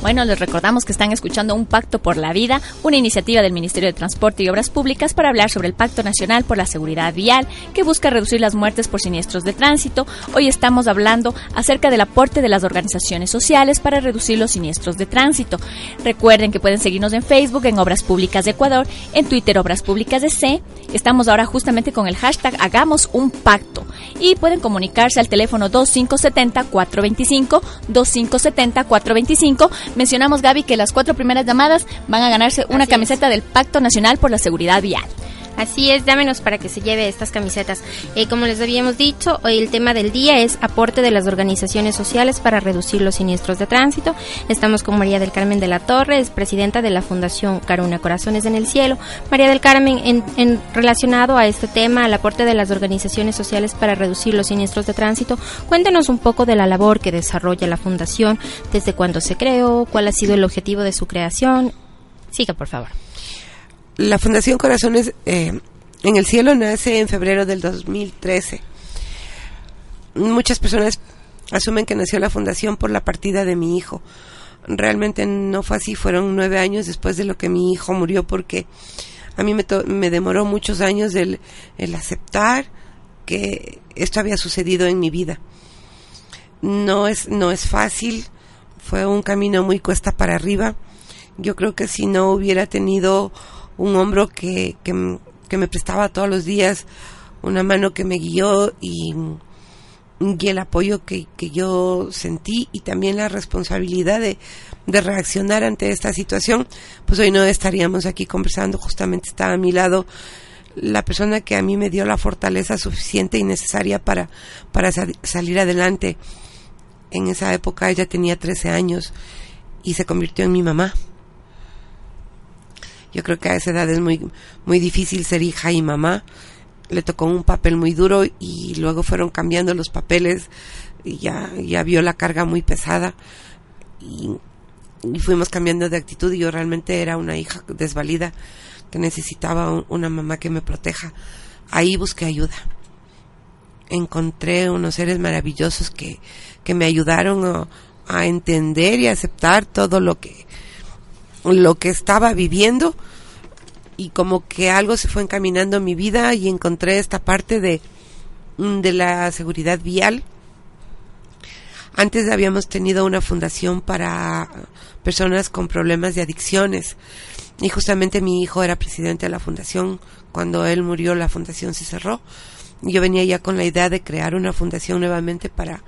Bueno, les recordamos que están escuchando Un Pacto por la Vida, una iniciativa del Ministerio de Transporte y Obras Públicas para hablar sobre el Pacto Nacional por la Seguridad Vial, que busca reducir las muertes por siniestros de tránsito. Hoy estamos hablando acerca del aporte de las organizaciones sociales para reducir los siniestros de tránsito. Recuerden que pueden seguirnos en Facebook, en Obras Públicas de Ecuador, en Twitter Obras Públicas de C. Estamos ahora justamente con el hashtag Hagamos un Pacto y pueden comunicarse al teléfono 2570-425, 2570-425 Mencionamos, Gaby, que las cuatro primeras llamadas van a ganarse una camiseta del Pacto Nacional por la Seguridad Vial. Así es, llámenos para que se lleve estas camisetas. Eh, como les habíamos dicho, hoy el tema del día es aporte de las organizaciones sociales para reducir los siniestros de tránsito. Estamos con María del Carmen de la Torre, es presidenta de la Fundación Caruna Corazones en el Cielo. María del Carmen, en, en relacionado a este tema, al aporte de las organizaciones sociales para reducir los siniestros de tránsito, cuéntenos un poco de la labor que desarrolla la Fundación, desde cuándo se creó, cuál ha sido el objetivo de su creación. Siga, por favor. La Fundación Corazones eh, en el Cielo nace en febrero del 2013. Muchas personas asumen que nació la fundación por la partida de mi hijo. Realmente no fue así, fueron nueve años después de lo que mi hijo murió porque a mí me, me demoró muchos años el, el aceptar que esto había sucedido en mi vida. No es, no es fácil, fue un camino muy cuesta para arriba. Yo creo que si no hubiera tenido un hombro que, que, me prestaba todos los días, una mano que me guió y, y el apoyo que, que yo sentí y también la responsabilidad de, de reaccionar ante esta situación, pues hoy no estaríamos aquí conversando, justamente está a mi lado la persona que a mí me dio la fortaleza suficiente y necesaria para, para salir adelante. En esa época ella tenía 13 años y se convirtió en mi mamá. Yo creo que a esa edad es muy, muy difícil ser hija y mamá le tocó un papel muy duro y luego fueron cambiando los papeles y ya, ya vio la carga muy pesada y, fuimos cambiando de actitud y yo realmente era una hija desvalida que necesitaba una mamá que me proteja. Ahí busqué ayuda. Encontré unos seres maravillosos que, que me ayudaron a, a entender y aceptar todo lo que, lo que estaba viviendo y como que algo se fue encaminando en mi vida y encontré esta parte de, mm, de la seguridad vial. Antes habíamos tenido una fundación para personas con problemas de adicciones y justamente mi hijo era presidente de la fundación. Cuando él murió la fundación se cerró. Yo venía ya con la idea de crear una fundación nuevamente para,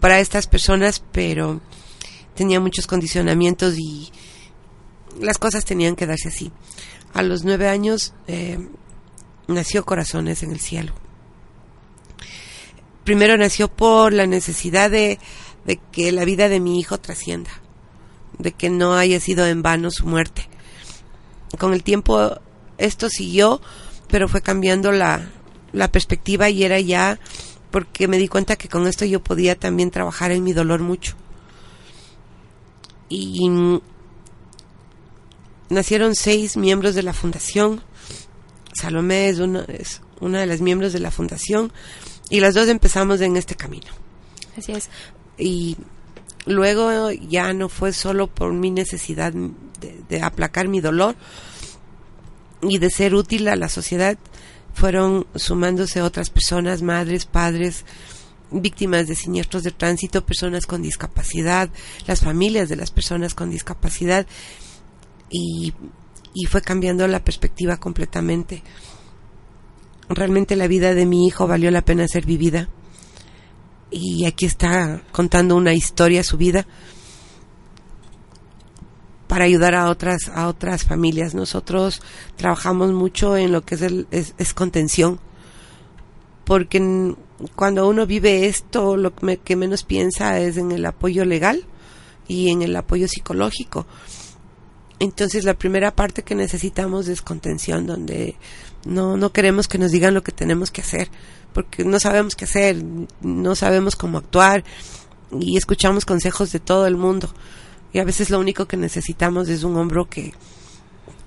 para estas personas, pero tenía muchos condicionamientos y las cosas tenían que darse así a los nueve años eh, nació Corazones en el Cielo. Primero nació por la necesidad de, de que la vida de mi hijo trascienda, de que no haya sido en vano su muerte. Con el tiempo esto siguió, pero fue cambiando la, la perspectiva y era ya porque me di cuenta que con esto yo podía también trabajar en mi dolor mucho. Y nacieron seis miembros de la fundación. Salomé es una, es una de las miembros de la fundación y las dos empezamos en este camino. Así es. Y luego ya no fue solo por mi necesidad de, aplacar mi dolor y de ser útil a la sociedad, fueron sumándose otras personas, madres, padres, víctimas de siniestros de tránsito, personas con discapacidad, las familias de las personas con discapacidad y, y fue cambiando la perspectiva completamente. Realmente la vida de mi hijo valió la pena ser vivida. Y aquí está contando una historia, su vida, para ayudar a otras, a otras familias. Nosotros trabajamos mucho en lo que es, el, es, contención, porque cuando uno vive esto, lo que menos piensa es en el apoyo legal y en el apoyo psicológico. Entonces la primera parte que necesitamos es contención, donde no, no queremos que nos digan lo que tenemos que hacer, porque no sabemos qué hacer, no sabemos cómo actuar y escuchamos consejos de todo el mundo. Y a veces lo único que necesitamos es un hombro que,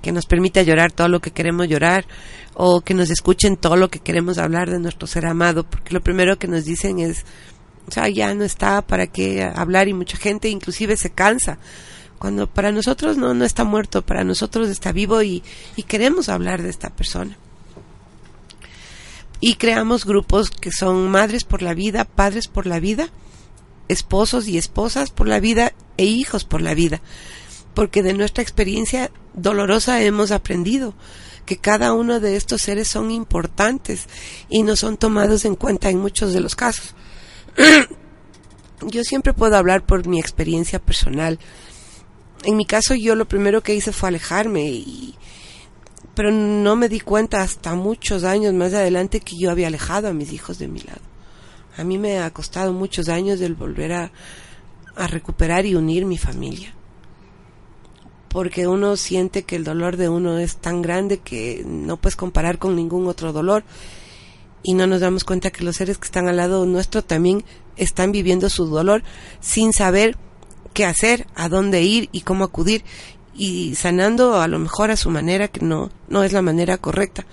que nos permita llorar todo lo que queremos llorar o que nos escuchen todo lo que queremos hablar de nuestro ser amado, porque lo primero que nos dicen es, o sea, ya no está para qué hablar y mucha gente inclusive se cansa cuando para nosotros no, no está muerto, para nosotros está vivo y, y queremos hablar de esta persona. Y creamos grupos que son madres por la vida, padres por la vida, esposos y esposas por la vida e hijos por la vida. Porque de nuestra experiencia dolorosa hemos aprendido que cada uno de estos seres son importantes y no son tomados en cuenta en muchos de los casos. (clears throat) Yo siempre puedo hablar por mi experiencia personal en mi caso yo lo primero que hice fue alejarme y pero no me di cuenta hasta muchos años más adelante que yo había alejado a mis hijos de mi lado. A mí me ha costado muchos años el volver a, a recuperar y unir mi familia. Porque uno siente que el dolor de uno es tan grande que no puedes comparar con ningún otro dolor y no nos damos cuenta que los seres que están al lado nuestro también están viviendo su dolor sin saber qué hacer, a dónde ir y cómo acudir y sanando a lo mejor a su manera que no, no es la manera correcta.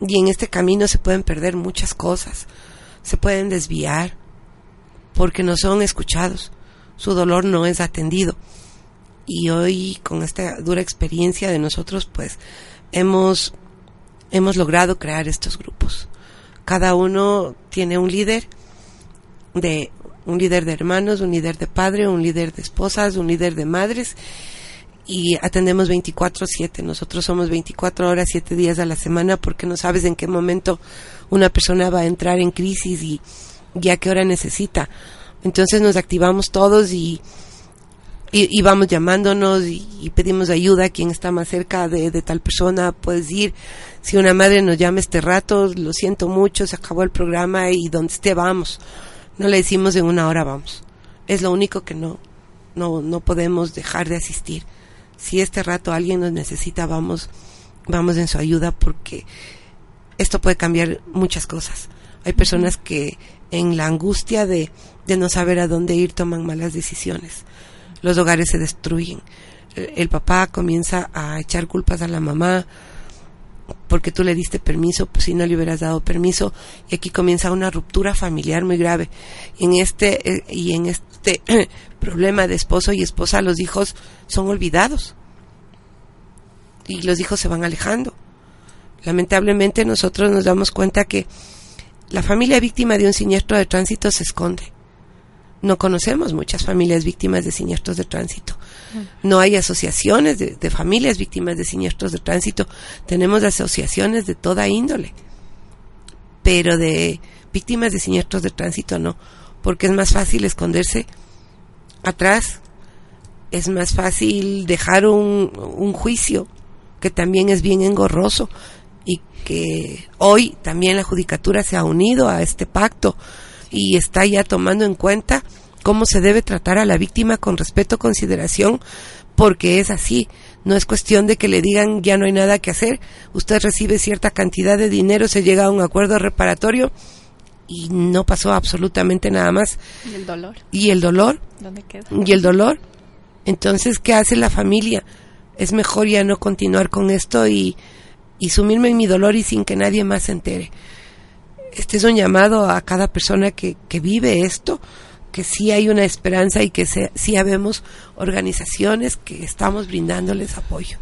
Y en este camino se pueden perder muchas cosas, se pueden desviar porque no son escuchados, su dolor no es atendido. Y hoy con esta dura experiencia de nosotros pues hemos, hemos logrado crear estos grupos. Cada uno tiene un líder de un líder de hermanos, un líder de padre, un líder de esposas, un líder de madres y atendemos 24/7. Nosotros somos 24 horas, 7 días a la semana porque no sabes en qué momento una persona va a entrar en crisis y, y a qué hora necesita. Entonces nos activamos todos y, y, vamos llamándonos y, pedimos ayuda a quien está más cerca de, de, tal persona. Puedes ir, si una madre nos llama este rato, lo siento mucho, se acabó el programa y donde esté vamos. No le decimos en una hora vamos. Es lo único que no, no, no podemos dejar de asistir. Si este rato alguien nos necesita, vamos, vamos en su ayuda porque esto puede cambiar muchas cosas. Hay personas que en la angustia de, de no saber a dónde ir toman malas decisiones. Los hogares se destruyen. El, papá comienza a echar culpas a la mamá porque tú le diste permiso, pues si no le hubieras dado permiso, y aquí comienza una ruptura familiar muy grave. En este, eh, y en este (clears throat) problema de esposo y esposa, los hijos son olvidados. Y los hijos se van alejando. Lamentablemente nosotros nos damos cuenta que la familia víctima de un siniestro de tránsito se esconde. No conocemos muchas familias víctimas de siniestros de tránsito. No hay asociaciones de, familias víctimas de siniestros de tránsito. Tenemos asociaciones de toda índole. Pero de víctimas de siniestros de tránsito no. Porque es más fácil esconderse atrás. Es más fácil dejar un juicio que también es bien engorroso y que hoy también la judicatura se ha unido a este pacto y está ya tomando en cuenta cómo se debe tratar a la víctima con respeto, consideración, porque es así. No es cuestión de que le digan ya no hay nada que hacer, usted recibe cierta cantidad de dinero, se llega a un acuerdo reparatorio y no pasó absolutamente nada más. ¿Y el dolor? ¿Y el dolor? ¿Dónde queda? ¿Y el dolor? Entonces, ¿qué hace la familia? Es mejor ya no continuar con esto y y sumirme en mi dolor y sin que nadie más se entere. Este es un llamado a cada persona que, que vive esto, que sí hay una esperanza y que se, sí habemos organizaciones que estamos brindándoles apoyo.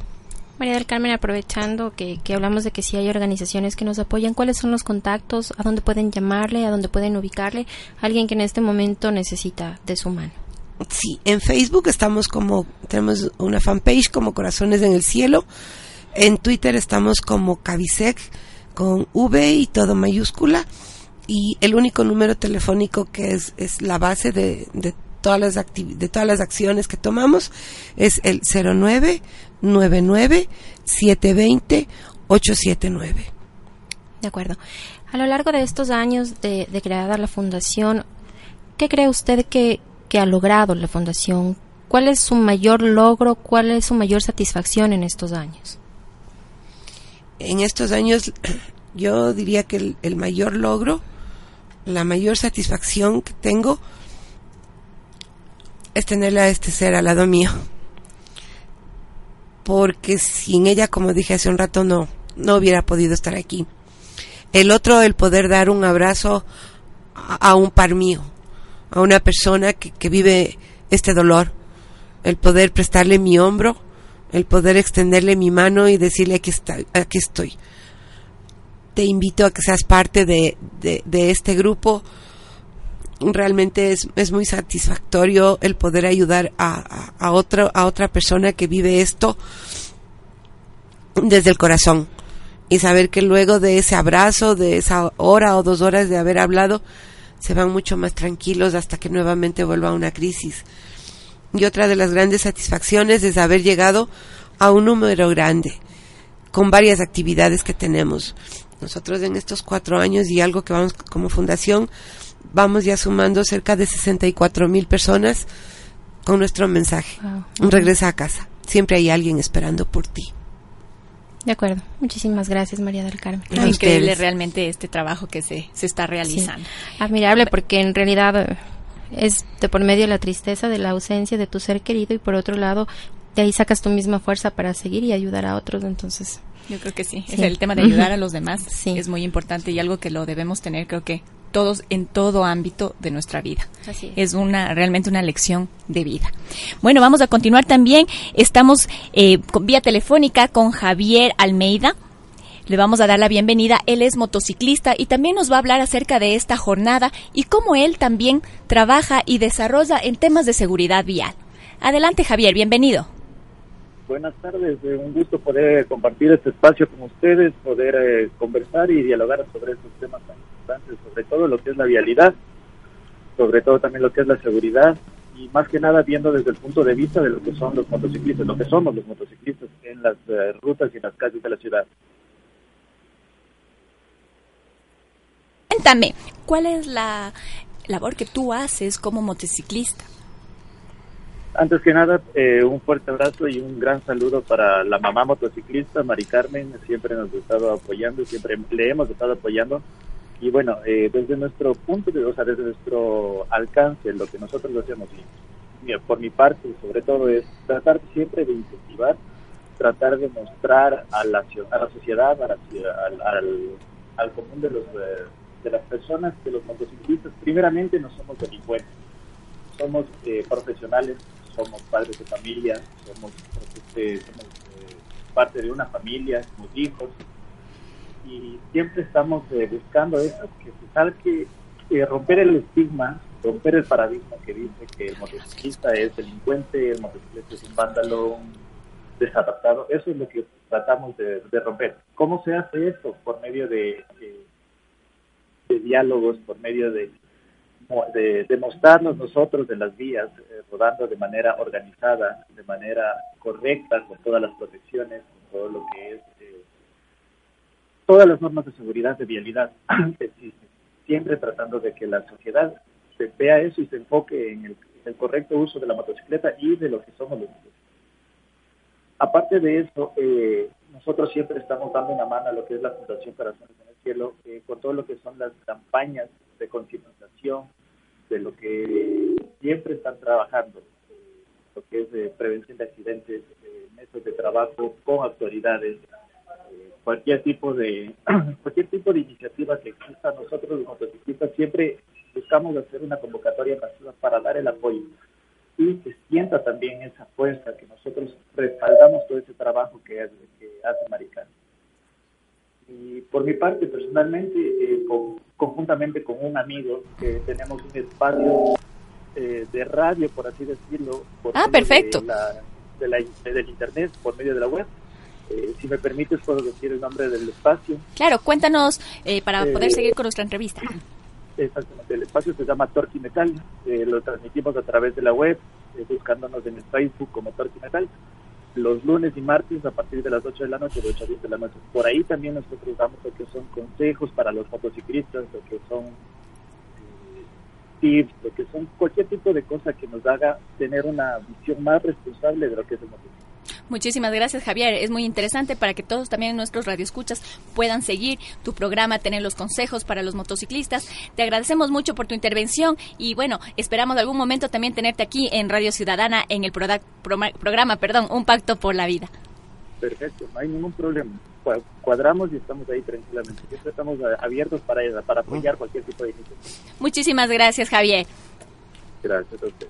María del Carmen, aprovechando que, que, hablamos de que sí hay organizaciones que nos apoyan, ¿cuáles son los contactos? ¿A dónde pueden llamarle? ¿A dónde pueden ubicarle? Alguien que en este momento necesita de su mano. Sí, en Facebook estamos como, tenemos una fanpage como Corazones en el Cielo. En Twitter estamos como Cavisec con V y todo mayúscula. Y el único número telefónico que es, es la base de, de todas las de todas las acciones que tomamos es el 0999 720 879. De acuerdo. A lo largo de estos años de, de creada la fundación, ¿qué cree usted que, que ha logrado la fundación? ¿Cuál es su mayor logro? ¿Cuál es su mayor satisfacción en estos años? en estos años (clears throat) yo diría que el, mayor logro, la mayor satisfacción que tengo es tenerla a este ser al lado mío. Porque sin ella, como dije hace un rato, no, no hubiera podido estar aquí. El otro, el poder dar un abrazo a, un par mío, a una persona que, que vive este dolor. El poder prestarle mi hombro el poder extenderle mi mano y decirle aquí, está, aquí estoy. Te invito a que seas parte de, de, este grupo. Realmente es, es, muy satisfactorio el poder ayudar a, a, otro, a otra persona que vive esto desde el corazón y saber que luego de ese abrazo, de esa hora o dos horas de haber hablado, se van mucho más tranquilos hasta que nuevamente vuelva una crisis. Y otra de las grandes satisfacciones es haber llegado a un número grande, con varias actividades que tenemos. Nosotros en estos cuatro años y algo que vamos como fundación, vamos ya sumando cerca de 64 mil personas con nuestro mensaje. Regresa a casa. Siempre hay alguien esperando por ti. De acuerdo. Muchísimas gracias, María del Carmen. Increíble realmente este trabajo que se, se está realizando. Admirable porque en realidad es de por medio la tristeza de la ausencia de tu ser querido y por otro lado de ahí sacas tu misma fuerza para seguir y ayudar a otros entonces yo creo que sí, es el tema de ayudar a los demás sí. es muy importante y algo que lo debemos tener creo que todos en todo ámbito de nuestra vida. Así es. es. una realmente una lección de vida. Bueno, vamos a continuar también. Estamos eh, con, vía telefónica con Javier Almeida. Le vamos a dar la bienvenida. Él es motociclista y también nos va a hablar acerca de esta jornada y cómo él también trabaja y desarrolla en temas de seguridad vial. Adelante, Javier, bienvenido. Buenas tardes, eh, un gusto poder compartir este espacio con ustedes, poder eh, conversar y dialogar sobre estos temas tan importantes, sobre todo lo que es la vialidad sobre todo también lo que es la seguridad y más que nada viendo desde el punto de vista de lo que son los motociclistas, lo que somos los motociclistas en las eh, rutas y en las calles de la ciudad. Cuéntame, ¿cuál es la labor que tú haces como motociclista? Antes que nada, eh, un fuerte abrazo y un gran saludo para la mamá motociclista, Mari Carmen, siempre nos ha estado apoyando, siempre le hemos estado apoyando. Y bueno, eh, desde nuestro punto de o sea, desde nuestro alcance, lo que nosotros hacemos, y, por mi parte, sobre todo, es tratar siempre de incentivar, tratar de mostrar a la, a la sociedad, al, al, común de, los, eh, de las personas que los motociclistas, primeramente, no somos delincuentes, somos profesionales somos padres de familia, somos, este, eh, parte de una familia, somos hijos, y siempre estamos eh, buscando eso, que se salga, eh, romper el estigma, romper el paradigma que dice que el motociclista es delincuente, el motociclista es un vándalo, un desadaptado, eso es lo que tratamos de, romper. ¿Cómo se hace esto? Por medio de, de diálogos, por medio de de, de, mostrarnos nosotros de las vías, eh, rodando de manera organizada, de manera correcta, con todas las protecciones, con todo lo que es, eh, todas las normas de seguridad, de vialidad (clears throat) siempre tratando de que la sociedad se vea eso y se enfoque en el, correcto uso de la motocicleta y de lo que somos los Aparte de eso, eh, nosotros siempre estamos dando una mano a lo que es la Fundación Corazones en el Cielo, eh, con todo lo que son las campañas de concientización, de lo que siempre están trabajando, eh, lo que es de prevención de accidentes, métodos de trabajo con autoridades, eh, cualquier tipo de (clears throat) cualquier tipo de iniciativa que exista, nosotros los motociclistas siempre buscamos hacer una convocatoria masiva para dar el apoyo y que sienta también esa fuerza que nosotros respaldamos todo ese trabajo que hace, que. Y por mi parte, personalmente, eh, conjuntamente con un amigo, que tenemos un espacio eh, de radio, por así decirlo. Por ah, perfecto. De la, del internet, por medio de la web. Eh, si me permites, puedo decir el nombre del espacio. Claro, cuéntanos para poder seguir con nuestra entrevista. Exactamente, el espacio se llama Torque Metal, lo transmitimos a través de la web, buscándonos en el Facebook como Torque Metal los lunes y martes a partir de las 8 de la noche, de 8 a 10 de la noche. Por ahí también nosotros damos lo que son consejos para los motociclistas, lo que son eh, tips, lo que son cualquier tipo de cosa que nos haga tener una visión más responsable de lo que es el motociclismo. Muchísimas gracias, Javier. Es muy interesante para que todos también nuestros radioescuchas puedan seguir tu programa, tener los consejos para los motociclistas. Te agradecemos mucho por tu intervención y bueno, esperamos algún momento también tenerte aquí en Radio Ciudadana en el programa, perdón, Un Pacto por la Vida. Perfecto, no hay ningún problema. Cuadramos y estamos ahí tranquilamente. estamos abiertos para, para apoyar cualquier tipo de iniciativa. Muchísimas gracias, Javier. Gracias a usted.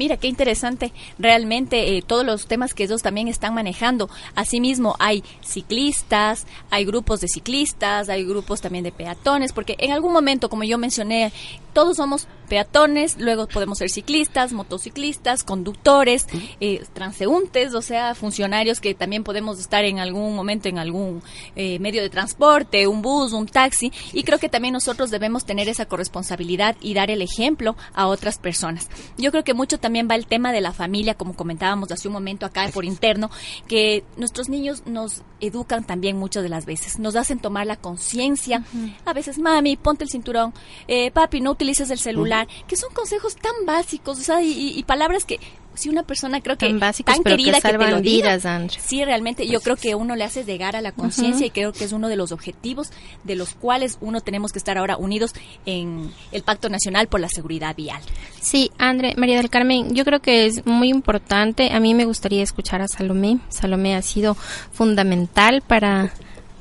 Mira, qué interesante realmente eh, todos los temas que ellos también están manejando. Asimismo, hay ciclistas, hay grupos de ciclistas, hay grupos también de peatones, porque en algún momento, como yo mencioné, todos somos peatones, luego podemos ser ciclistas, motociclistas, conductores, eh, transeúntes, o sea, funcionarios que también podemos estar en algún momento en algún eh, medio de transporte, un bus, un taxi, y creo que también nosotros debemos tener esa corresponsabilidad y dar el ejemplo a otras personas. Yo creo que mucho también va el tema de la familia, como comentábamos hace un momento acá por interno, que nuestros niños nos educan también muchas de las veces, nos hacen tomar la conciencia, a veces, mami, ponte el cinturón, eh, papi, no utilices el celular, que son consejos tan básicos, o sea, y, palabras que si una persona creo que tan, básicos, tan querida que, te lo diga, sí realmente yo creo que uno le hace llegar a la conciencia y creo que es uno de los objetivos de los cuales uno tenemos que estar ahora unidos en el Pacto Nacional por la Seguridad Vial. Sí, André, María del Carmen, yo creo que es muy importante. A mí me gustaría escuchar a Salomé. Salomé ha sido fundamental para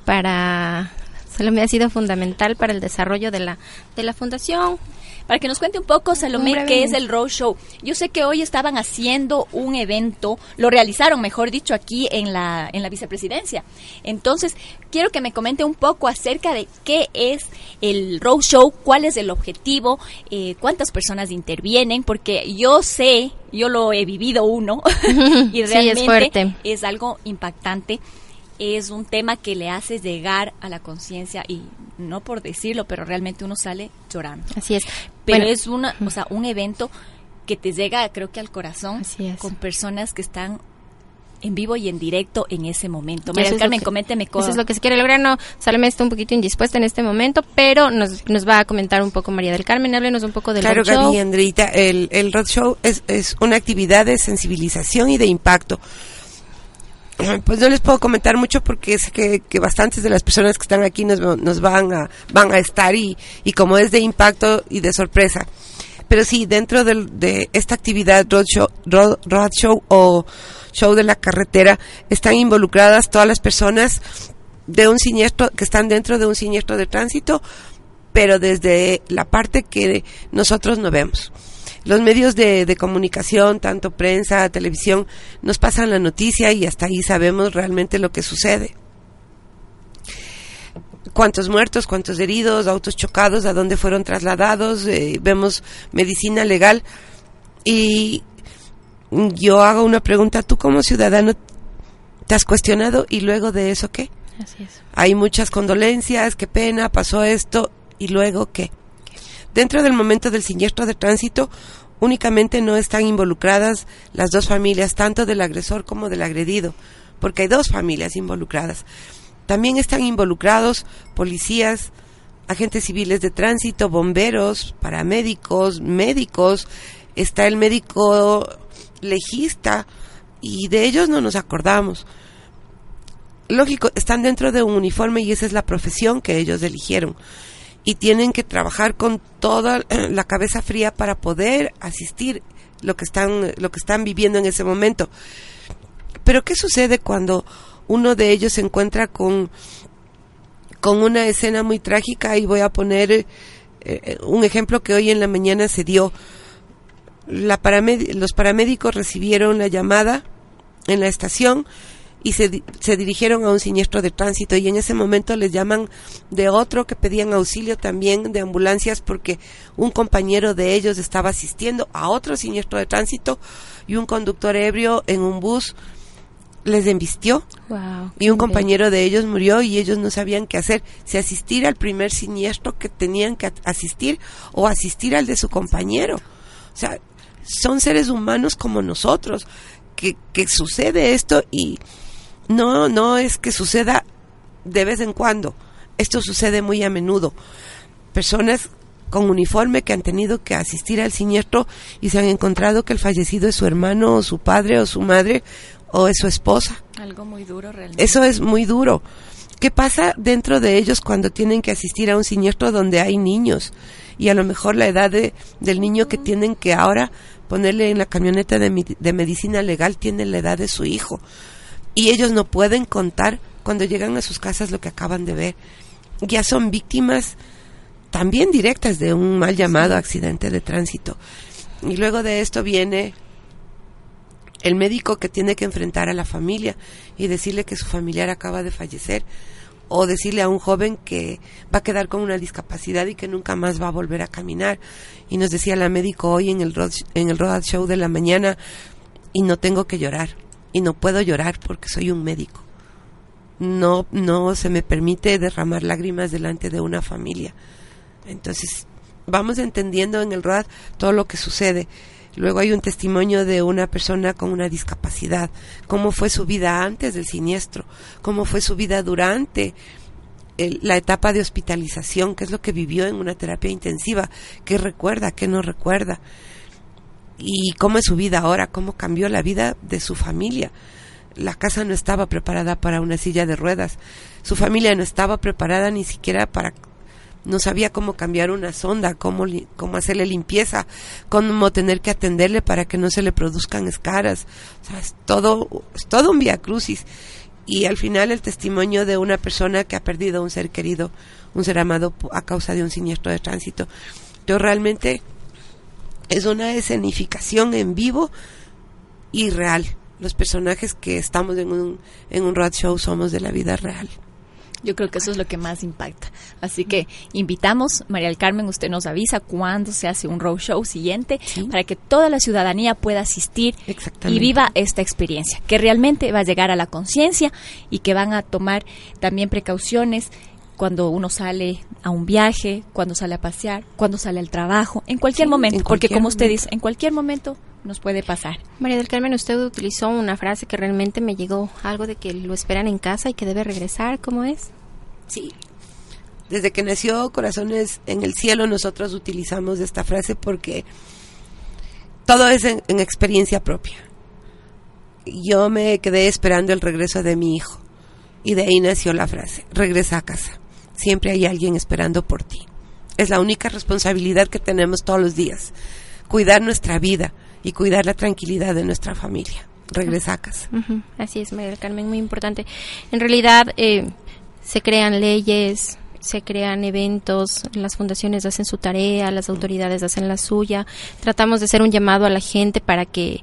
para Salomé ha sido fundamental para el desarrollo de la de la fundación para que nos cuente un poco, Salomé, qué es el Roadshow. Yo sé que hoy estaban haciendo un evento, lo realizaron, mejor dicho, aquí en la, en la vicepresidencia. Entonces, quiero que me comente un poco acerca de qué es el Roadshow, cuál es el objetivo, eh, cuántas personas intervienen, porque yo sé, yo lo he vivido uno, (laughs) y (laughs) realmente es, es algo impactante es un tema que le hace llegar a la conciencia y no por decirlo, pero realmente uno sale llorando. Así es. Pero Bueno. es una, o sea, un evento que te llega, creo que al corazón, con personas que están en vivo y en directo en ese momento. Eso María lo Carmen, que- coménteme Eso cosas. es lo que se quiere lograr. No, Salomé está un poquito indispuesta en este momento, pero nos, nos va a comentar un poco María del Carmen. Háblenos un poco del Claro, roadshow. Gaby y Andreita, el, el roadshow es, es una actividad de sensibilización y de impacto. (clears throat) Pues no les puedo comentar mucho porque sé que, que bastantes de las personas que están aquí nos, nos van, a, van a estar y, y como es de impacto y de sorpresa. Pero sí, dentro de esta actividad roadshow, road, roadshow o show de la carretera están involucradas todas las personas de un siniestro que están dentro de un siniestro de tránsito, pero desde la parte que nosotros no vemos. Los medios de, de comunicación, tanto prensa, televisión, nos pasan la noticia y hasta ahí sabemos realmente lo que sucede. Cuántos muertos, cuántos heridos, autos chocados, a dónde fueron trasladados, eh, vemos medicina legal y yo hago una pregunta, tú como ciudadano te has cuestionado y luego de eso qué? Así es. Hay muchas condolencias, qué pena, pasó esto, y luego qué. Dentro del momento del siniestro de tránsito, únicamente no están involucradas las dos familias, tanto del agresor como del agredido, porque hay dos familias involucradas. También están involucrados policías, agentes civiles de tránsito, bomberos, paramédicos, médicos, está el médico legista, y de ellos no nos acordamos lógico, están dentro de un uniforme y esa es la profesión que ellos eligieron. Y tienen que trabajar con toda (clears throat) la cabeza fría para poder asistir lo que están, lo que están viviendo en ese momento. Pero ¿qué sucede cuando uno de ellos se encuentra con, con una escena muy trágica? Y voy a poner eh, eh, un ejemplo que hoy en la mañana se dio. La los paramédicos recibieron la llamada en la estación y se, se dirigieron a un siniestro de tránsito y en ese momento les llaman de otro que pedían auxilio también de ambulancias porque un compañero de ellos estaba asistiendo a otro siniestro de tránsito y un conductor ebrio en un bus les embistió Wow. y un compañero de ellos murió y ellos no sabían qué hacer, si asistir al primer siniestro que tenían que asistir o asistir al de su compañero. O sea, son seres humanos como nosotros, que, que sucede esto y no, no es que suceda de vez en cuando, esto sucede muy a menudo. Personas con uniforme que han tenido que asistir al siniestro y se han encontrado que el fallecido es su hermano o su padre o su madre o es su esposa. Algo muy duro realmente. Eso es muy duro. ¿Qué pasa dentro de ellos cuando tienen que asistir a un siniestro donde hay niños? Y a lo mejor la edad de, del niño que tienen que ahora ponerle en la camioneta de, de medicina legal tiene la edad de su hijo. Y ellos no pueden contar cuando llegan a sus casas lo que acaban de ver. Ya son víctimas también directas de un mal llamado accidente de tránsito. Y luego de esto viene el médico que tiene que enfrentar a la familia y decirle que su familiar acaba de fallecer o decirle a un joven que va a quedar con una discapacidad y que nunca más va a volver a caminar y nos decía la médico hoy en el road, en el road show de la mañana y no tengo que llorar y no puedo llorar porque soy un médico. No no se me permite derramar lágrimas delante de una familia. Entonces vamos entendiendo en el RAD todo lo que sucede. Luego hay un testimonio de una persona con una discapacidad, cómo fue su vida antes del siniestro, cómo fue su vida durante la etapa de hospitalización, qué es lo que vivió en una terapia intensiva, qué recuerda, qué no recuerda, y cómo es su vida ahora, cómo cambió la vida de su familia. La casa no estaba preparada para una silla de ruedas, su familia no estaba preparada ni siquiera para no sabía cómo cambiar una sonda, cómo, li- cómo hacerle limpieza, cómo tener que atenderle para que no se le produzcan escaras. O sea, es todo, todo un via crucis. Y al final el testimonio de una persona que ha perdido un ser querido, un ser amado a causa de un siniestro de tránsito. Yo realmente es una escenificación en vivo y real. Los personajes que estamos en un, en un road show somos de la vida real. Yo creo que eso es lo que más impacta. Así que invitamos, María del Carmen, usted nos avisa cuándo se hace un roadshow siguiente para que toda la ciudadanía pueda asistir y viva esta experiencia, que realmente va a llegar a la conciencia y que van a tomar también precauciones cuando uno sale a un viaje, cuando sale a pasear, cuando sale al trabajo, en cualquier momento, porque como usted dice, en cualquier momento nos puede pasar. María del Carmen, usted utilizó una frase que realmente me llegó, algo de que lo esperan en casa y que debe regresar, ¿cómo es? Sí. Desde que nació Corazones en el Cielo, nosotros utilizamos esta frase porque todo es en, en experiencia propia. Yo me quedé esperando el regreso de mi hijo y de ahí nació la frase, regresa a casa. Siempre hay alguien esperando por ti. Es la única responsabilidad que tenemos todos los días, cuidar nuestra vida y cuidar la tranquilidad de nuestra familia. Regresa a casa. Así es, María del Carmen, muy importante. En realidad, eh, se crean leyes, se crean eventos, las fundaciones hacen su tarea, las autoridades hacen la suya. Tratamos de hacer un llamado a la gente para que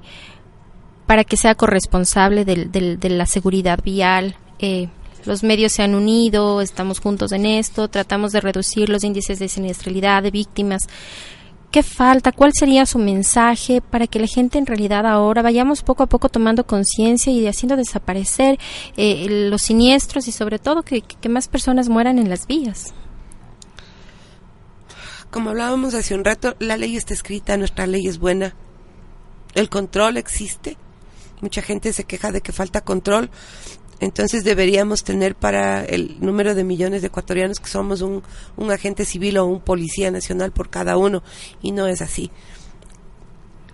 para que sea corresponsable del, del- de la seguridad vial. Eh, los medios se han unido, estamos juntos en esto, tratamos de reducir los índices de siniestralidad de víctimas. ¿Qué falta? ¿Cuál sería su mensaje para que la gente en realidad ahora vayamos poco a poco tomando conciencia y haciendo desaparecer eh, los siniestros y sobre todo que, que más personas mueran en las vías? Como hablábamos hace un rato, la ley está escrita, nuestra ley es buena. El control existe. Mucha gente se queja de que falta control. Entonces deberíamos tener para el número de millones de ecuatorianos que somos un, agente civil o un policía nacional por cada uno. Y no es así.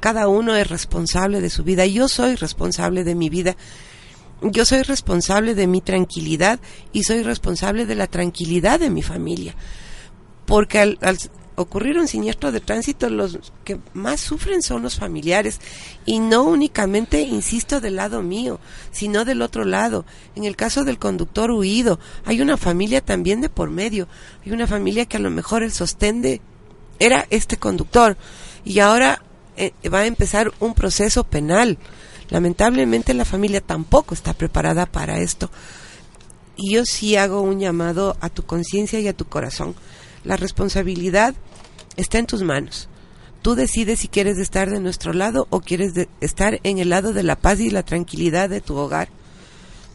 Cada uno es responsable de su vida. Yo soy responsable de mi vida. Yo soy responsable de mi tranquilidad y soy responsable de la tranquilidad de mi familia. Porque al, al ocurrir un siniestro de tránsito, los que más sufren son los familiares. Y no únicamente, insisto, del lado mío, sino del otro lado. En el caso del conductor huido, hay una familia también de por medio. Hay una familia que a lo mejor el sostén de era este conductor. Y ahora eh, va a empezar un proceso penal. Lamentablemente la familia tampoco está preparada para esto. Y yo sí hago un llamado a tu conciencia y a tu corazón. La responsabilidad está en tus manos. Tú decides si quieres estar de nuestro lado o quieres de- estar en el lado de la paz y la tranquilidad de tu hogar.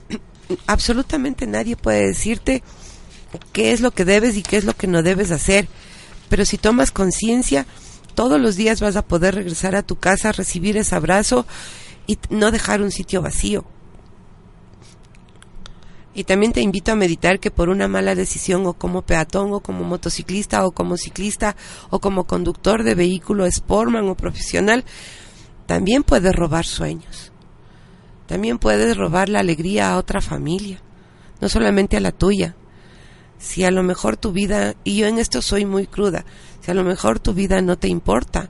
(clears throat) Absolutamente nadie puede decirte qué es lo que debes y qué es lo que no debes hacer. Pero si tomas conciencia, todos los días vas a poder regresar a tu casa, recibir ese abrazo y no dejar un sitio vacío. Y también te invito a meditar que por una mala decisión o como peatón o como motociclista o como ciclista o como conductor de vehículo sportman o profesional, también puedes robar sueños. También puedes robar la alegría a otra familia, no solamente a la tuya. Si a lo mejor tu vida, y yo en esto soy muy cruda, si a lo mejor tu vida no te importa,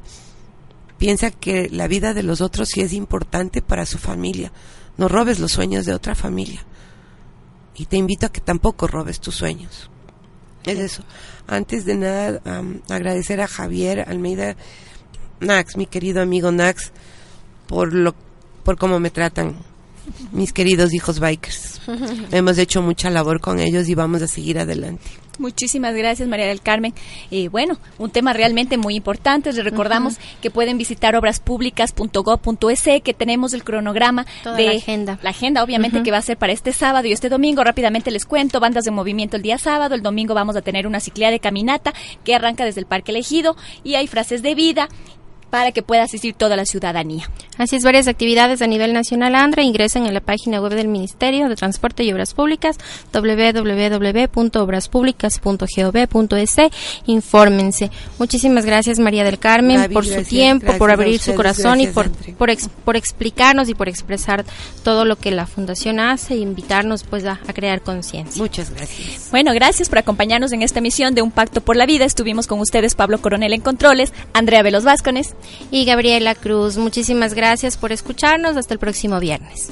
piensa que la vida de los otros sí es importante para su familia. No robes los sueños de otra familia y te invito a que tampoco robes tus sueños. Es eso. Antes de nada, agradecer a Javier Almeida Nax, mi querido amigo Nax, por lo, por cómo me tratan mis queridos hijos bikers. (laughs) Hemos hecho mucha labor con ellos y vamos a seguir adelante. Muchísimas gracias, María del Carmen. Y bueno, un tema realmente muy importante. Les recordamos que pueden visitar obraspublicas.gov.es, que tenemos el cronograma Toda de la agenda. La agenda, obviamente, que va a ser para este sábado y este domingo. Rápidamente les cuento, bandas de movimiento el día sábado. El domingo vamos a tener una ciclía de caminata que arranca desde el Parque Elegido y hay frases de vida para que pueda asistir toda la ciudadanía. Así es, varias actividades a nivel nacional, Andra. Ingresen en la página web del Ministerio de Transporte y Obras Públicas, www.obraspublicas.gov.es. Infórmense. Muchísimas gracias, María del Carmen, por su gracias, tiempo, gracias por abrir su corazón y por, por, ex- por explicarnos y por expresar todo lo que la Fundación hace e invitarnos pues a, a crear conciencia. Muchas gracias. Bueno, gracias por acompañarnos en esta emisión de Un Pacto por la Vida. Estuvimos con ustedes Pablo Coronel en Controles, Andrea Velos Vázquez Y Gabriela Cruz, muchísimas gracias por escucharnos. Hasta el próximo viernes.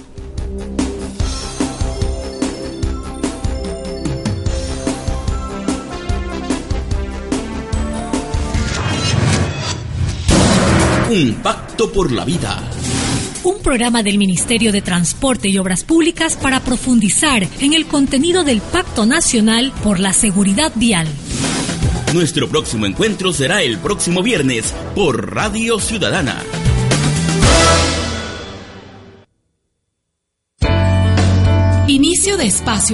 Un pacto por la vida. un programa del Ministerio de Transporte y Obras Públicas para profundizar en el contenido del Pacto Nacional por la Seguridad Vial. Nuestro próximo encuentro será el próximo viernes por Radio Ciudadana. Inicio de espacio